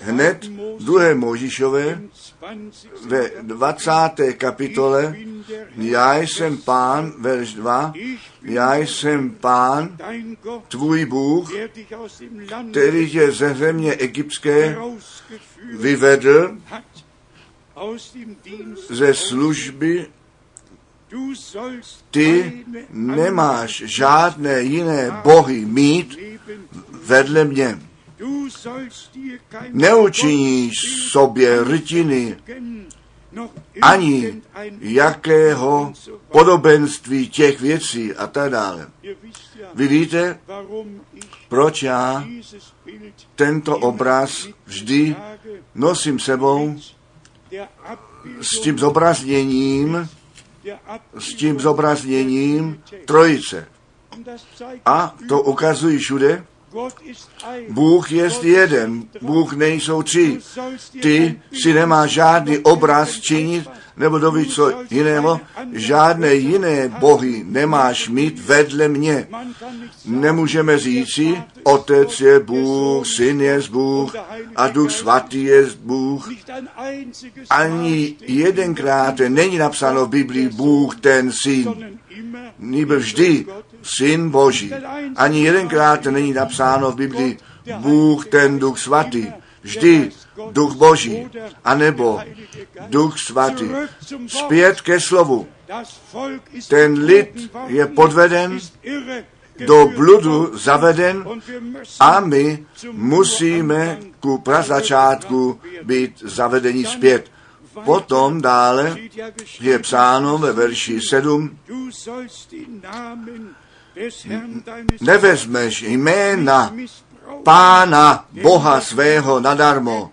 hned 2. Mose 2. Možišové im 20. ve 20. kapitole Já jsem pán, verš 2, Ich bin já jsem pán, tvůj Bůh, který tě ze země egyptské vyvedl ze služby. Ty nemáš žádné jiné bohy mít vedle mě. Neučiníš sobě rytiny ani jakého podobenství těch věcí a tak dále. Vy víte, proč já tento obraz vždy nosím sebou s tím zobrazněním, s tím zobrazněním trojice. A to ukazují všude. Bůh je jeden. Bůh nejsou tři. Ty si nemáš žádný obraz činit, nebo Du co jiného, žádné jiné bohy nemáš mít vedle mě. Nemůžeme říci, Otec je Bůh, Syn je Bůh a Duch Svatý je Bůh. Ani jedenkrát není napsáno v Biblii Bůh ten Syn, nýbrž vždy Syn Boží. Ani jedenkrát není napsáno v Biblii Bůh ten Duch Svatý. Vždy Duch Boží, anebo Duch Svatý. Zpět ke slovu. Ten lid je podveden, do bludu zaveden a my musíme ku prazačátku být zavedeni zpět. Potom dále je psáno ve verši 7, du sollst den Namen des Herrn deines nevezmeš jména pána Boha svého nadarmo,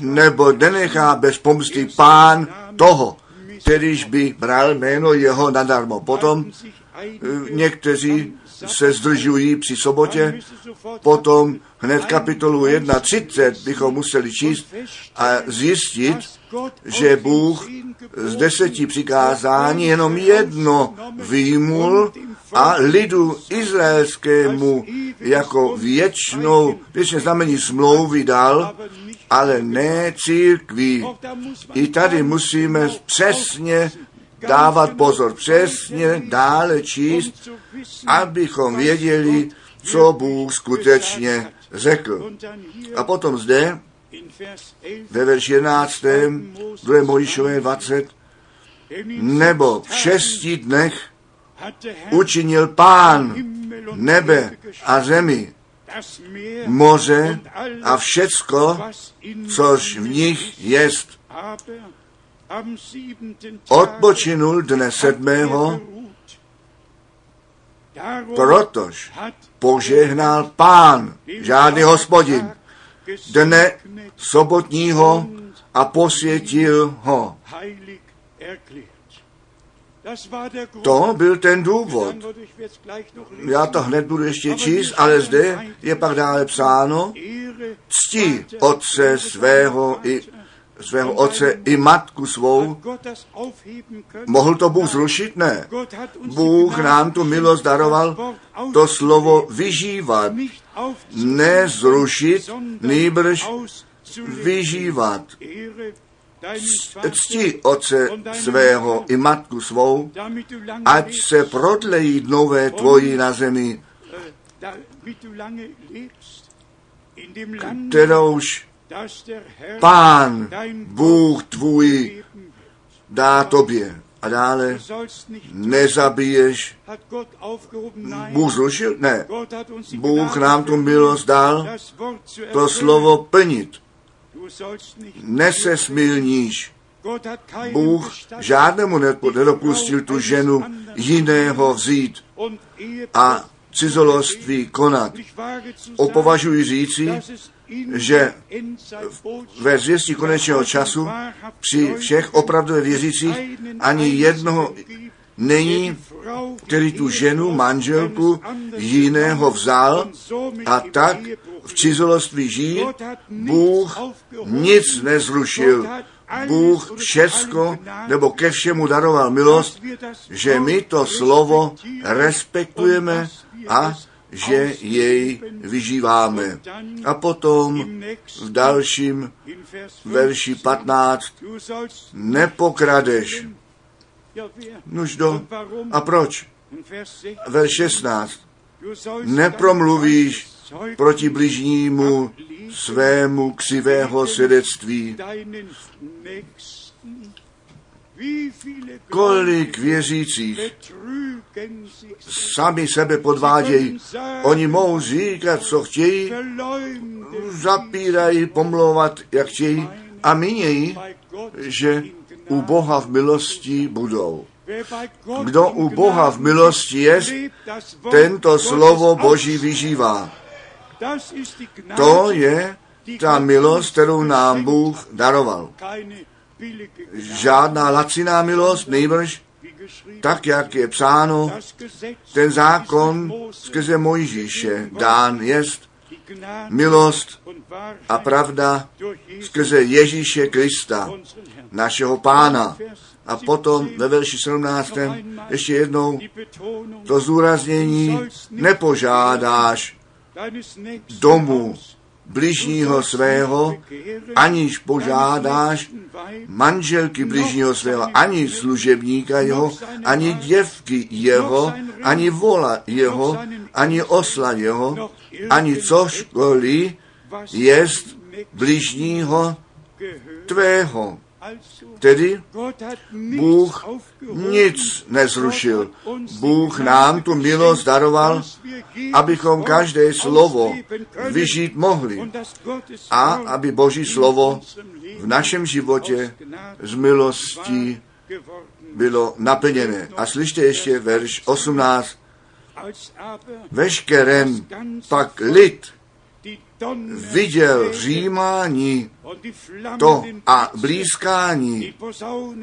nebo nenechá bez pomsty pán toho, kterýž by bral jméno jeho nadarmo. Potom eh, někteří se zdržují při sobotě, potom hned kapitolu 1.30 bychom museli číst a zjistit, že Bůh z deseti přikázání jenom jedno výjimul a lidu izraelskému jako věčnou, věčné znamení smlouvy dal, ale ne církví. I tady musíme přesně dávat pozor, přesně dále číst, abychom věděli, co Bůh skutečně řekl. A potom zde ve verši 11. 2. Mojišové 20, nebo v šesti dnech učinil pán nebe a zemi, moře a všecko, což v nich jest. Odpočinul dne sedmého, protož požehnal pán, žádný hospodin, dne sobotního a posvětil ho. To byl ten důvod. Já to hned budu ještě číst, ale zde je pak dále psáno, cti otce svého i svého otce i matku svou. Mohl to Bůh zrušit? Ne. Bůh nám tu milost daroval to slovo vyžívat, ne zrušit, nýbrž vyžívat. Cti otce svého i matku svou, ať se prodlejí dnové tvoji na zemi, kterouž Pán, Bůh tvůj, dá tobě. A dále nezabiješ. Bůh zrušil? Ne. Bůh nám tu milost dal to slovo plnit. Nesesmilníš. Bůh žádnému nedopustil tu ženu jiného vzít a cizoloství konat. Opovažuji říci, že ve zvěstí konečného času při všech opravdově věřících ani jednoho není, který tu ženu, manželku jiného vzal a tak v cizoloství žít. Bůh nic nezrušil. Bůh všecko nebo ke všemu daroval milost, že my to slovo respektujeme a že jej vyžíváme. A potom v dalším verši 15 nepokradeš. Nuž do. A proč? Verš 16. Nepromluvíš proti bližnímu svému ksivého svědectví. Kolik věřících sami sebe podvádějí. Oni mohou říkat, co chtějí, zapírají, pomlouvat, jak chtějí a mínějí, že u Boha v milosti budou. Kdo u Boha v milosti je, tento slovo Boží vyžívá. To je ta milost, kterou nám Bůh daroval. Žádná laciná milost, nejbrž tak, jak je psáno, ten zákon skrze Mojžíše dán jest milost a pravda skrze Ježíše Krista, našeho pána. A potom ve verši 17. ještě jednou to zúraznění nepožádáš domu bližního svého, aniž požádáš manželky bližního svého, ani služebníka jeho, ani děvky jeho, ani vola jeho, ani osla jeho, ani cožkoliv jest bližního tvého. Tedy Bůh nic nezrušil. Bůh nám tu milost daroval, abychom každé slovo vyžít mohli a aby Boží slovo v našem životě z milostí bylo naplněné. A slyšte ještě verš 18. Veškerem pak lid viděl římání to a blízkání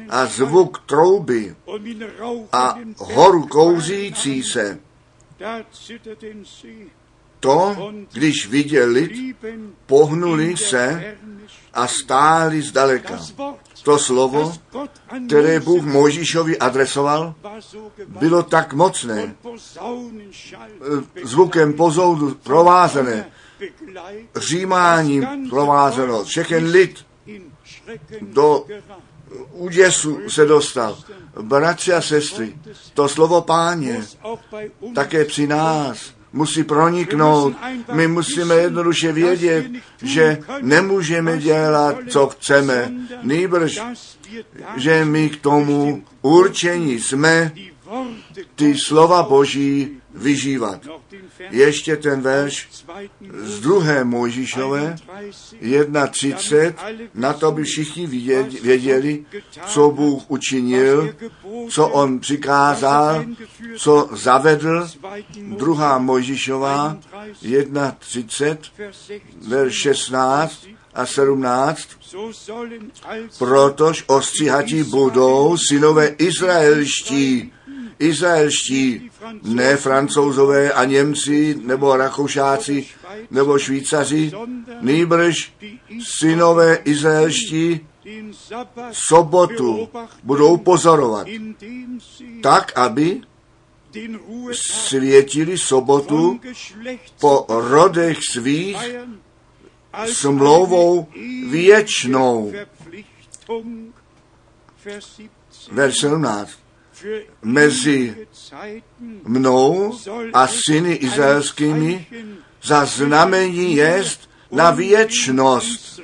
a zvuk trouby a horu kouřící se. To, když viděl lid, pohnuli se a stáli zdaleka. To slovo, které Bůh Mojžíšovi adresoval, bylo tak mocné, zvukem pozoudu provázené, římáním provázeno. Všechen lid do úděsu se dostal. Bratři a sestry, to slovo páně také při nás musí proniknout. My musíme jednoduše vědět, že nemůžeme dělat, co chceme, nýbrž, že my k tomu určení jsme ty slova Boží vyžívat. Ještě ten verš z druhé Mojžíšové 1.30, na to by všichni věděli, co Bůh učinil, co On přikázal, co zavedl. Druhá Mojžíšová 1.30, verš 16 a 17. Protož ostříhatí budou synové izraelští, izraelští, ne francouzové a Němci, nebo Rakoušáci, nebo Švýcaři, nýbrž synové izraelští sobotu budou pozorovat, tak, aby světili sobotu po rodech svých smlouvou věčnou. Verš 17 mezi mnou a syny izraelskými za znamení jest na věčnost.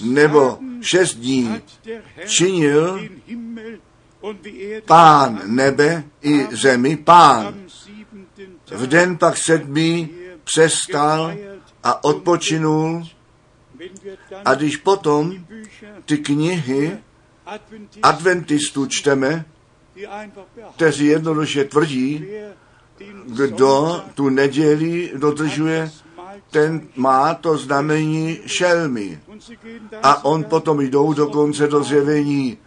Nebo šest dní činil pán nebe i zemi, pán. V den pak sedmý přestal a odpočinul a když potom ty knihy adventistů čteme, kteří jednoduše tvrdí, kdo tu neděli dodržuje, ten má to znamení šelmy. A on potom jdou dokonce do zjevení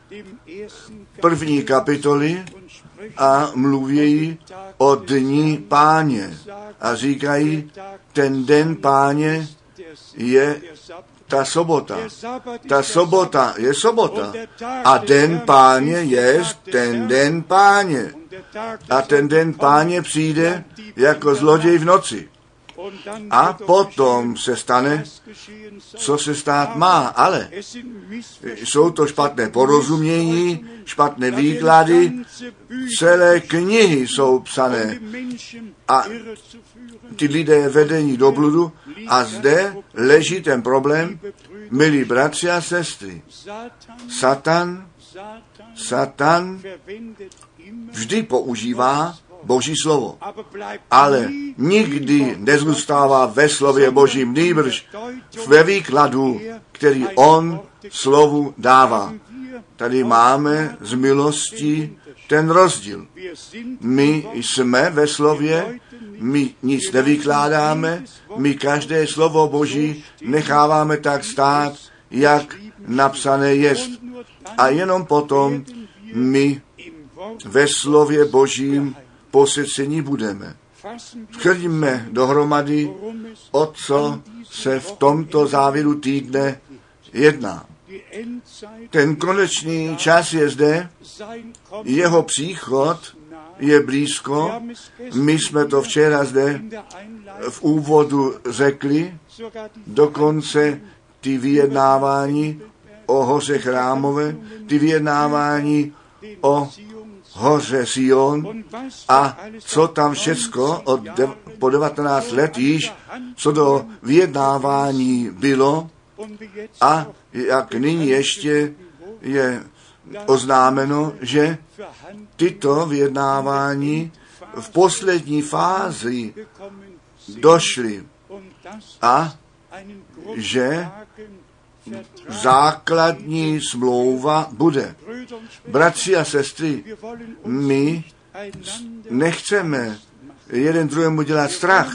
první kapitoly a mluví o dní páně. A říkají, ten den páně je ta sobota. Ta sobota je sobota. A den páně je ten den páně. A ten den páně přijde jako zloděj v noci. A potom se stane, co se stát má, ale jsou to špatné porozumění, špatné výklady, celé knihy jsou psané a ty lidé vedení do bludu a zde leží ten problém, milí bratři a sestry. Satan, Satan vždy používá Boží slovo. Ale nikdy nezůstává ve slově Božím, nýbrž ve výkladu, který on slovu dává. Tady máme z milosti ten rozdíl. My jsme ve slově, my nic nevykládáme, my každé slovo Boží necháváme tak stát, jak napsané jest. A jenom potom my ve slově Božím posvěcení budeme. Skrňme dohromady, o co se v tomto závěru týdne jedná. Ten konečný čas je zde, jeho příchod je blízko. My jsme to včera zde v úvodu řekli, dokonce ty vyjednávání o hoře Chrámové, ty vyjednávání o hoře Sion? A co tam všecko od de, po 19 let již, co do vyjednávání bylo? A jak nyní ještě je oznámeno, že tyto vyjednávání v poslední fázi došly a že základní smlouva bude. Bratři a sestry, my nechceme jeden druhému dělat strach,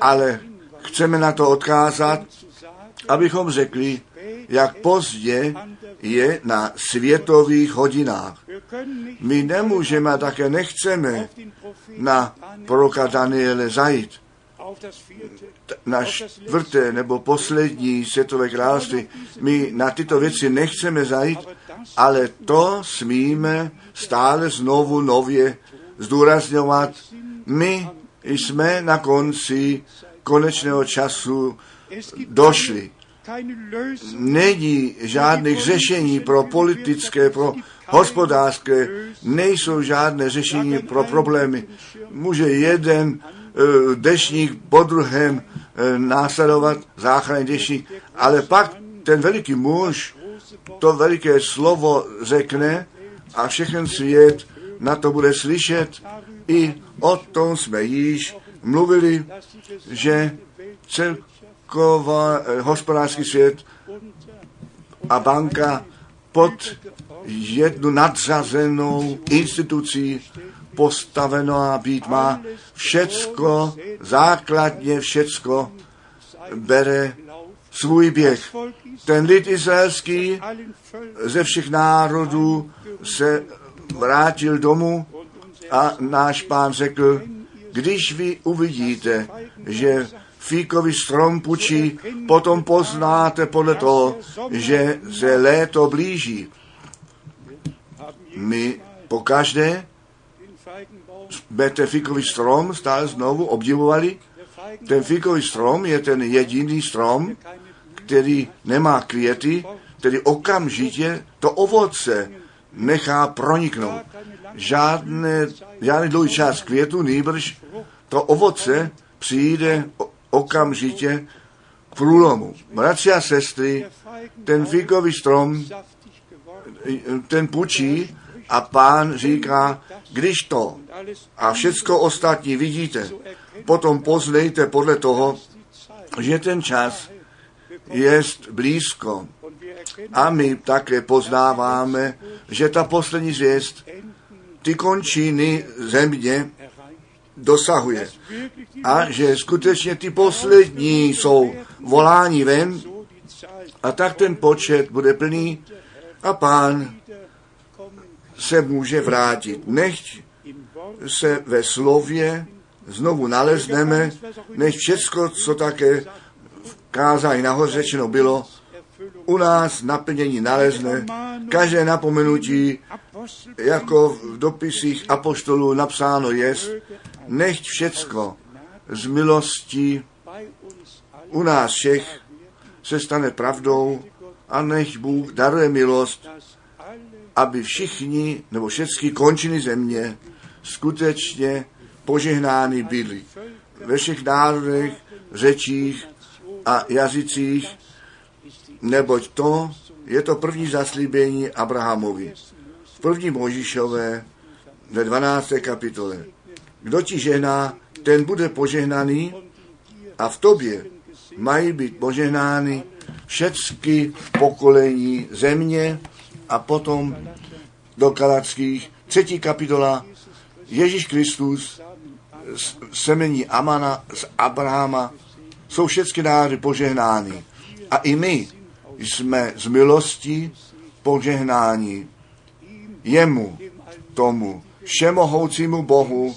ale chceme na to odkázat, abychom řekli, jak pozdě je na světových hodinách. My nemůžeme a také nechceme na proroka Daniele zajít na čtvrté nebo poslední světové království. My na tyto věci nechceme zajít, ale to smíme stále znovu nově zdůrazňovat. My jsme na konci konečného času došli. Není žádných řešení pro politické, pro hospodářské, nejsou žádné řešení pro problémy. Může jeden dešník po druhém eh, následovat, záchranný dešník, ale pak ten veliký muž to veliké slovo řekne a všechen svět na to bude slyšet. I o tom jsme již mluvili, že celková eh, hospodářský svět a banka pod jednu nadřazenou institucí postaveno a být má. Všecko, základně všecko bere svůj běh. Ten lid izraelský ze všech národů se vrátil domů a náš pán řekl, když vy uvidíte, že fíkový strom pučí, potom poznáte podle toho, že se léto blíží. My pokaždé jsme ten fíkový strom stále znovu obdivovali. Ten fíkový strom je ten jediný strom, který nemá květy, který okamžitě to ovoce nechá proniknout. Žádné, žádný dlouhý čas květu, nýbrž to ovoce přijde okamžitě k průlomu. Bratři a sestry, ten fíkový strom, ten pučí a pán říká, když to a všecko ostatní vidíte, potom poznejte podle toho, že ten čas je blízko. A my také poznáváme, že ta poslední zvěst ty končiny země dosahuje. A že skutečně ty poslední jsou voláni ven a tak ten počet bude plný a pán se může vrátit. Nechť se ve slově znovu nalezneme, než všecko, co také kázání nahoře řečeno bylo, u nás naplnění nalezne, každé napomenutí, jako v dopisích apoštolů napsáno je, nechť všecko z milostí u nás všech se stane pravdou a nech Bůh daruje milost, aby všichni nebo všechny končiny země skutečně požehnány byli. Ve všech národech, řečích a jazycích, neboť to je to první zaslíbení Abrahamovi. V první Možišové ve 12. kapitole. Kdo ti žehná, ten bude požehnaný a v tobě mají být požehnány všechny pokolení země a potom do Kalackých. Třetí kapitola Ježíš Kristus semení Amana z Abrahama jsou všechny národy požehnány. A i my jsme z milosti požehnáni jemu, tomu všemohoucímu Bohu,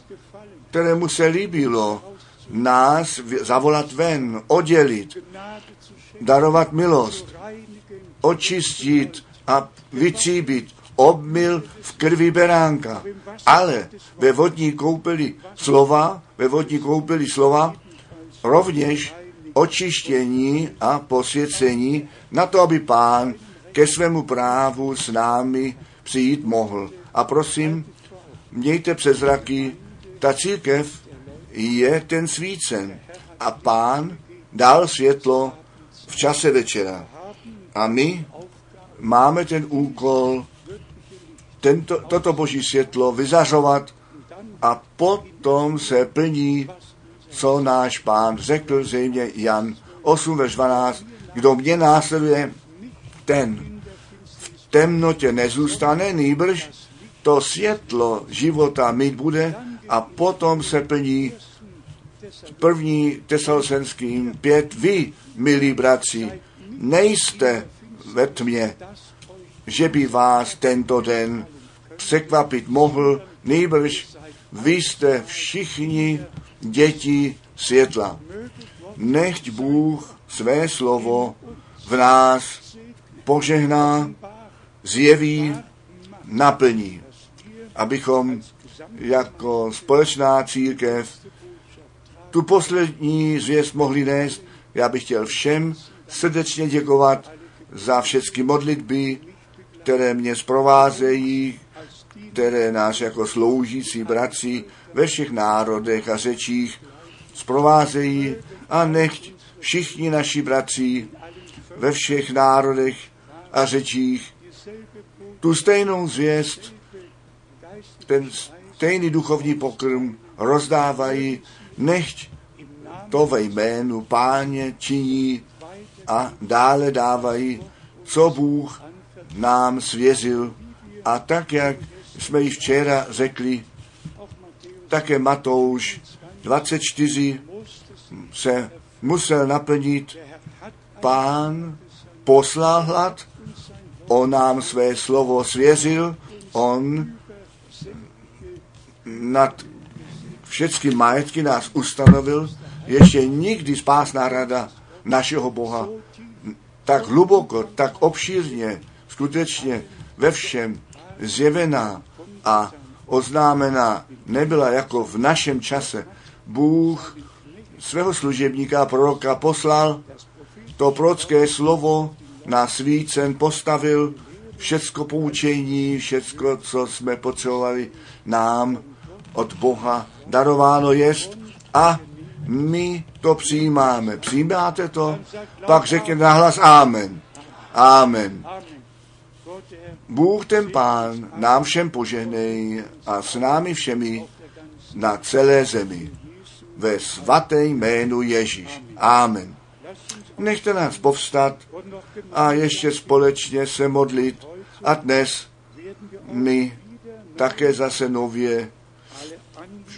kterému se líbilo nás zavolat ven, oddělit, darovat milost, očistit a vytříbit obmyl v krvi beránka. Ale ve vodní koupeli slova, ve vodní koupeli slova, rovněž očištění a posvěcení na to, aby pán ke svému právu s námi přijít mohl. A prosím, mějte přes zraky, ta církev je ten svícen a pán dal světlo v čase večera. A my máme ten úkol tento, toto boží světlo vyzařovat a potom se plní, co náš pán řekl zřejmě Jan 8 ve 12, kdo mě následuje, ten v temnotě nezůstane, nýbrž to světlo života mít bude a potom se plní první tesalosenským pět, vy, milí bratři, nejste ve tmě, že by vás tento den překvapit mohl, nejbrž vy jste všichni děti světla. Nechť Bůh své slovo v nás požehná, zjeví, naplní, abychom jako společná církev tu poslední zvěst mohli nést. Já bych chtěl všem srdečně děkovat za všechny modlitby, které mě zprovázejí, které nás jako sloužící bratři ve všech národech a řečích zprovázejí. A nechť všichni naši bratři ve všech národech a řečích tu stejnou zvěst, ten stejný duchovní pokrm rozdávají, nechť to ve jménu páně činí a dále dávají, co Bůh nám svěřil. A tak, jak jsme ji včera řekli, také Matouš 24 se musel naplnit. Pán poslal hlad, on nám své slovo svěřil, on nad všechny majetky nás ustanovil, ještě nikdy spásná rada našeho Boha tak hluboko, tak obšírně, skutečně ve všem zjevená a oznámená nebyla jako v našem čase. Bůh svého služebníka proroka poslal, to prorocké slovo na svícen postavil, všecko poučení, všecko, co jsme potřebovali nám od Boha darováno jest a my to přijímáme. Přijímáte to? Pak řekněte nahlas Amen. Amen. Bůh ten Pán nám všem požehnej a s námi všemi na celé zemi. Ve svaté jménu Ježíš. Amen. Nechte nás povstat a ještě společně se modlit. A dnes my také zase nově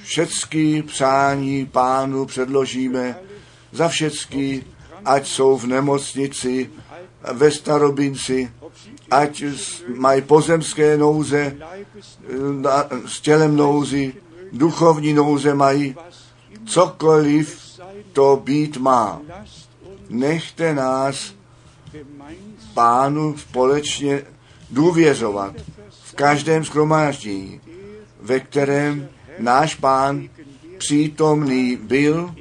všecky přání pánu předložíme za všecky, ať jsou v nemocnici, ve starobinci, ať mají pozemské nouze, s tělem nouzy, duchovní nouze mají, cokoliv to být má. Nechte nás pánu společně důvěřovat v každém schromáždění, ve kterém náš pán přítomný byl,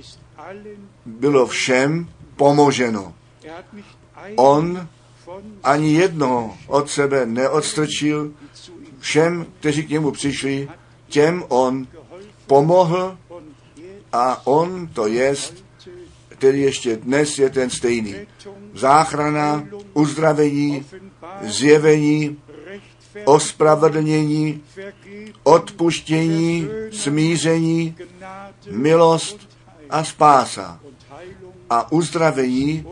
bylo všem pomoženo. On ani jednoho od sebe neodstrčil, všem, kteří k němu přišli, těm on pomohl a on to jest, který ještě dnes je ten stejný. Záchrana, uzdravení, zjevení, ospravedlnění, odpuštění, smíření, milost a spása. A uzdravení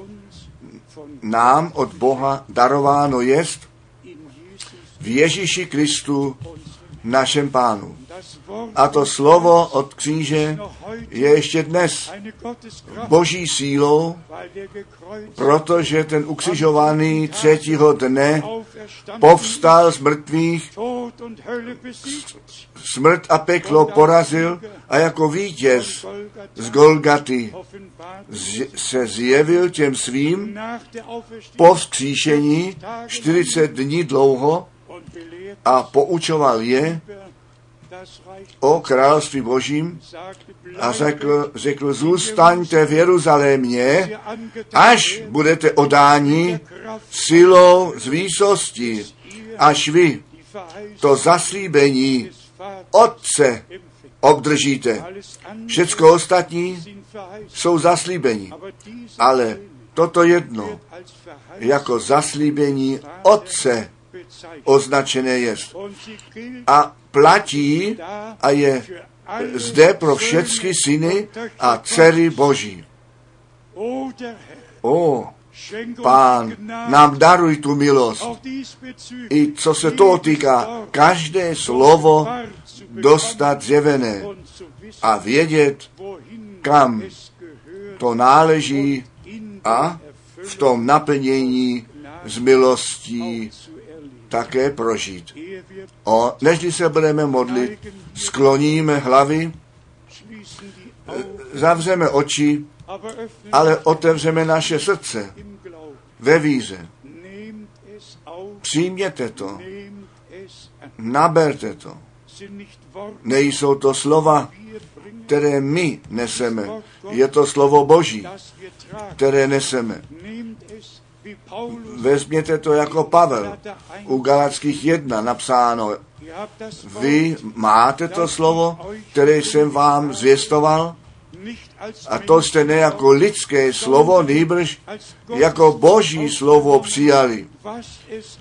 nám od Boha darováno jest v Ježíši Kristu, našem pánu. A to slovo od kříže je ještě dnes boží sílou, protože ten ukřižovaný třetího dne povstal z mrtvých, smrt a peklo porazil a jako vítěz z Golgaty se zjevil těm svým po vzkříšení 40 dní dlouho a poučoval je o království božím a řekl, řekl zůstaňte v Jeruzalémě, až budete odáni silou z výsosti, až vy to zaslíbení Otce obdržíte. Všecko ostatní jsou zaslíbení, ale toto jedno jako zaslíbení Otce označené je. A platí a je zde pro všechny syny a dcery Boží. O, Pán, nám daruj tu milost. I co se toho týká, každé slovo dostat zjevené a vědět, kam to náleží a v tom naplnění z milostí také prožít. O, než se budeme modlit, skloníme hlavy, zavřeme oči, ale otevřeme naše srdce ve víře. Přijměte to, naberte to. Nejsou to slova, které my neseme. Je to slovo Boží, které neseme. Vezměte to jako Pavel. U Galackých jedna napsáno, vy máte to slovo, které jsem vám zvěstoval, a to jste ne jako lidské slovo, nýbrž jako boží slovo přijali.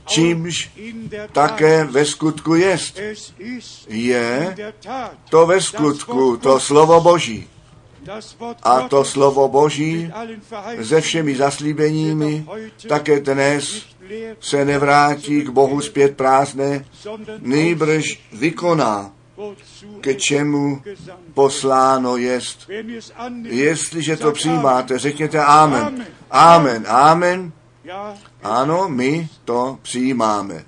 Čímž také ve skutku jest. Je to ve skutku to slovo boží. A to slovo Boží se všemi zaslíbeními také dnes se nevrátí k Bohu zpět prázdné, nýbrž vykoná, ke čemu posláno jest. Jestliže to přijímáte, řekněte Amen. Amen, Amen. Ano, my to přijímáme.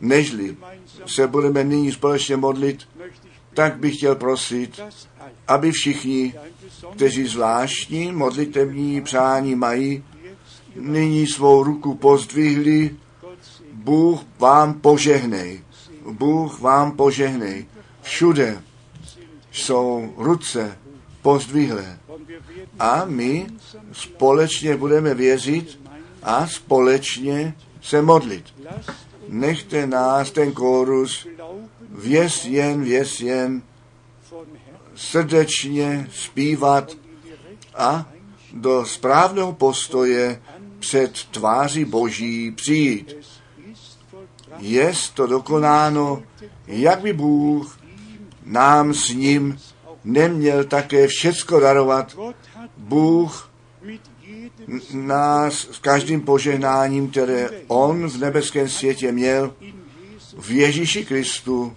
Nežli se budeme nyní společně modlit, tak bych chtěl prosit, aby všichni, kteří zvláštní modlitevní přání mají, nyní svou ruku pozdvihli, Bůh vám požehnej. Bůh vám požehnej. Všude jsou ruce pozdvihlé. A my společně budeme věřit a společně se modlit. Nechte nás ten kórus věz jen, věz jen, srdečně zpívat a do správného postoje před tváří Boží přijít. Je to dokonáno, jak by Bůh nám s ním neměl také všecko darovat. Bůh nás s každým požehnáním, které On v nebeském světě měl, v Ježíši Kristu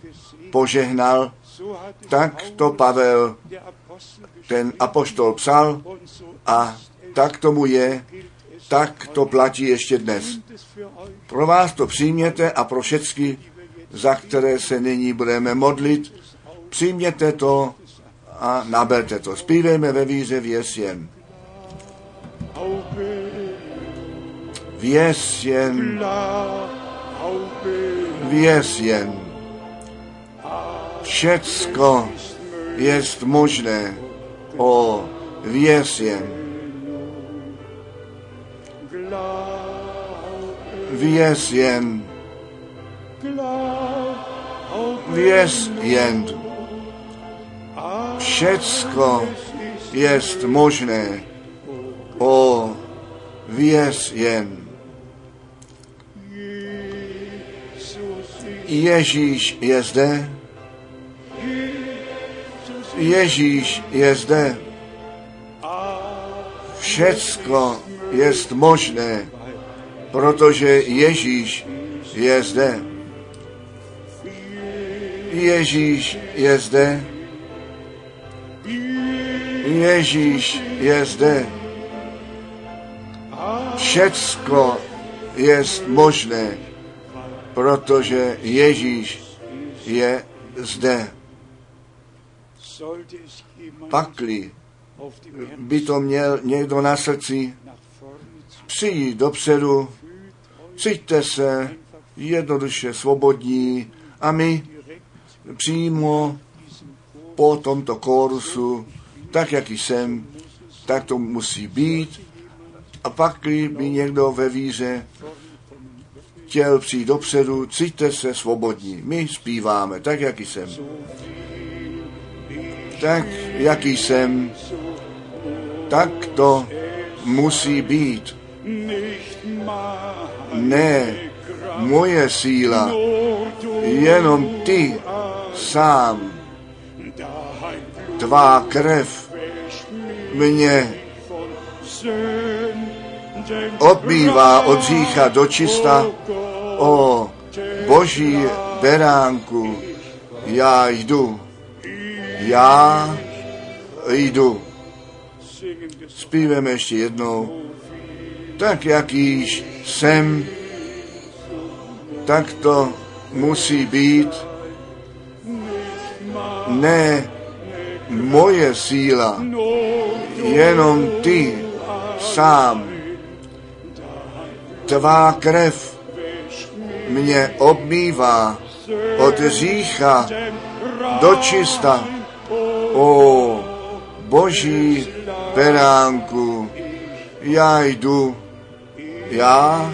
požehnal, tak to Pavel, ten apoštol psal a tak tomu je, tak to platí ještě dnes. Pro vás to přijměte a pro všechny, za které se nyní budeme modlit, přijměte to a naberte to. Zpívejme ve víře věsjem. Open Věz jen, věz jen. Všecko jest možné. O, věz jen. Věz jen. Věz jen. Všecko jest možné. O, věz jen. Ježíš je zde. Ježíš je zde. Všecko jest možné, protože Ježíš je zde. Ježíš je zde. Ježíš je zde. Všecko jest možné, protože Ježíš je zde. Pakli by to měl někdo na srdci, přijít dopředu, cíťte se jednoduše svobodní a my přímo po tomto kórusu, tak jak jsem, tak to musí být. A pak, by někdo ve víře chtěl přijít dopředu, cíťte se svobodní. My zpíváme, tak jak jsem. Tak, jaký jsem, tak to musí být. Ne moje síla, jenom ty sám, tvá krev mě odbývá od řícha do čista. O boží beránku, já jdu, já jdu. Zpíveme ještě jednou. Tak jak již jsem, tak to musí být. Ne moje síla, jenom ty sám. Tvá krev mě obmývá od řícha do čista. O boží beránku, já jdu, já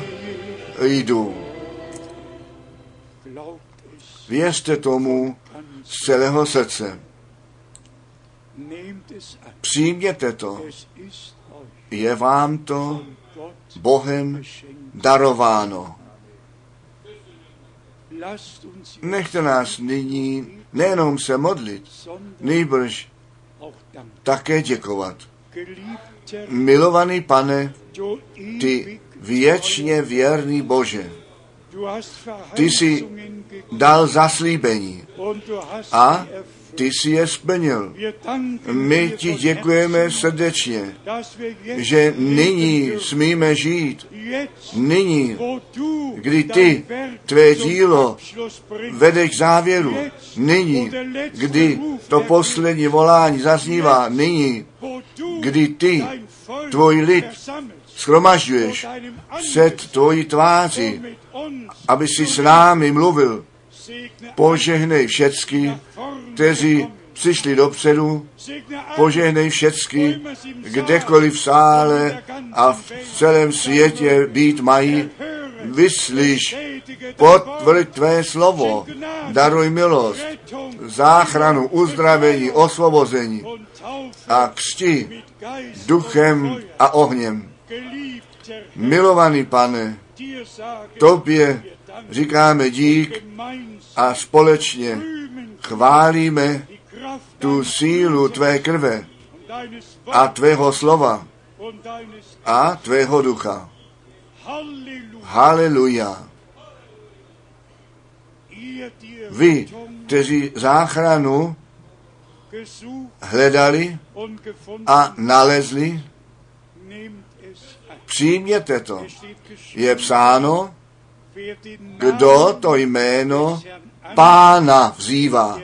jdu. Věřte tomu z celého srdce. Přijměte to. Je vám to Bohem darováno. Nechte nás nyní nejenom se modlit, nejbrž také děkovat. Milovaný pane, ty věčně věrný Bože, ty jsi dal zaslíbení a. ty si je splnil. My ti děkujeme srdečně, že nyní smíme žít, nyní, kdy ty tvé dílo vede k závěru. Nyní, kdy to poslední volání zaznívá, nyní, kdy ty tvůj lid schromažďuješ před tvojí tváří, aby si s námi mluvil. Požehnej všecky, kteří přišli dopředu, požehnej všecky, kdekoliv v sále a v celém světě být mají, vyslyš, potvrď tvé slovo, daruj milost, záchranu, uzdravení, osvobození a křti duchem a ohněm. Milovaný pane, tobě říkáme dík a společně chválíme tu sílu tvé krve a tvého slova a tvého ducha. Haleluja. Vy, kteří záchranu hledali a nalezli, přijměte to. Je psáno, kdo to jméno pána vzývá,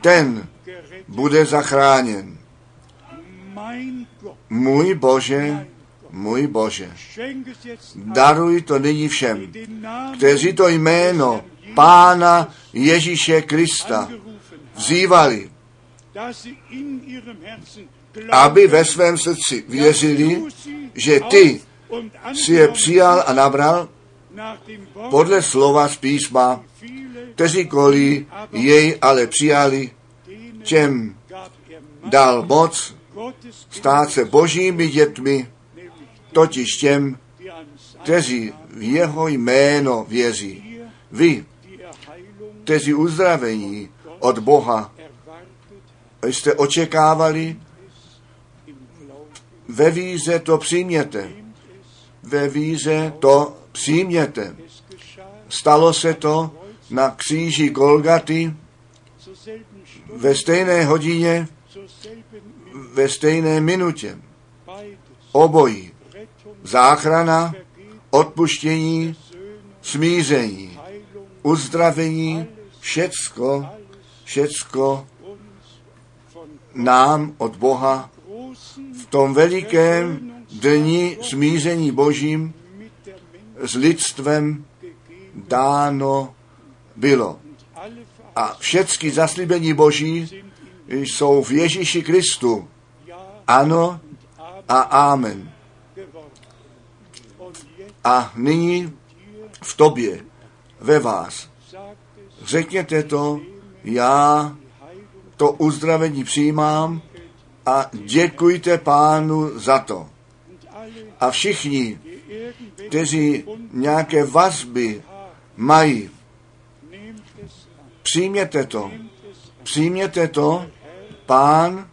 ten bude zachráněn. Můj Bože, můj Bože, daruj to nyní všem, kteří to jméno Pána Ježíše Krista vzývali, aby ve svém srdci věřili, že ty si je přijal a nabral podle slova z písma, viele, kteří kolí jej ale přijali, těm dal moc stát se božími dětmi, totiž těm, kteří v jeho jméno věří. Vy, kteří uzdravení od Boha jste očekávali, ve víze to přijměte. Ve víze to přijměte. Stalo se to na kříži Golgaty ve stejné hodině, ve stejné minutě. Obojí. Záchrana, odpuštění, smíření, uzdravení, všecko, všecko nám od Boha v tom velikém dni smíření Božím s lidstvem dáno bylo. A všechny zaslíbení Boží jsou v Ježíši Kristu. Ano a amen. A nyní v tobě, ve vás. Řekněte to, já to uzdravení přijímám a děkujte pánu za to. A všichni, kteří nějaké vazby mají, přijměte to. Přijměte to, pán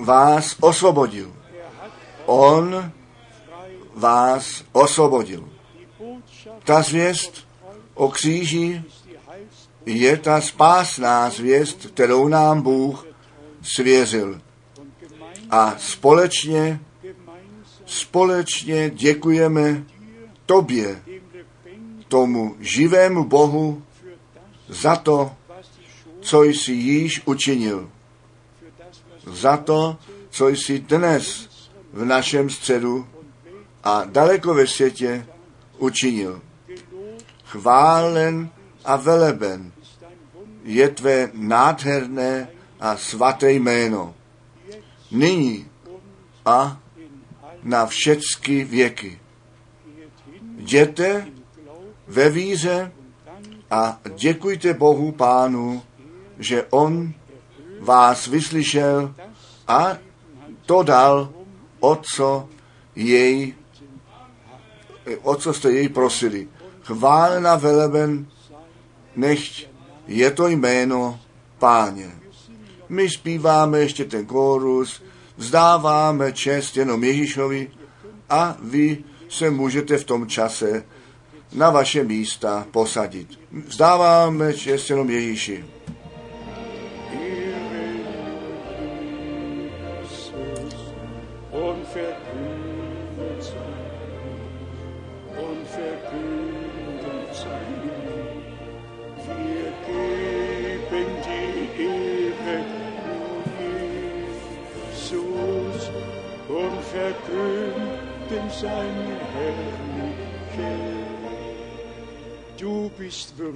vás osvobodil. On vás osvobodil. Ta zvěst o kříži je ta spásná zvěst, kterou nám Bůh svěřil. A společně, společně děkujeme tobě, tomu živému Bohu, za to, co jsi již učinil. Za to, co jsi dnes v našem středu a daleko ve světě učinil. Chválen a veleben je tvé nádherné a svaté jméno. Nyní a na všechny věky. Jděte ve víře a děkujte Bohu Pánu, že On vás vyslyšel a to dal, o co jej, o co jste jej prosili. Chválena veleben, nechť je to jméno Páně. My zpíváme ještě ten kórus, vzdáváme čest jenom Ježíšovi a vy se můžete v tom čase na vaše místa posadit. Vzdáváme čest jenom Ježíši.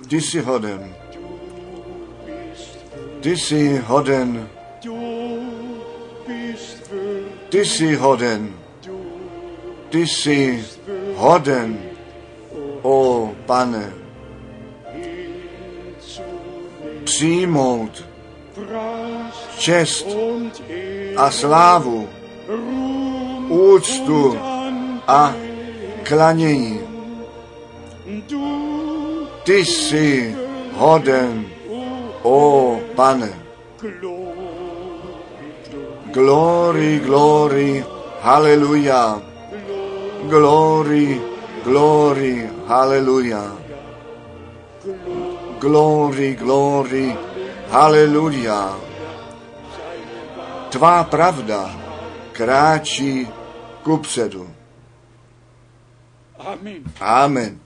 Ty jsi hoden, ty jsi hoden, ty jsi hoden, ty jsi hoden, o pane, přijmout čest a slávu, úctu. A klanění. Ty jsi hoden, o pane. Glory, Glory, glory, haleluja. Glory, glory, haleluja. Glory, glory, haleluja. Tvá pravda kráčí kupředu. Amen. Amen.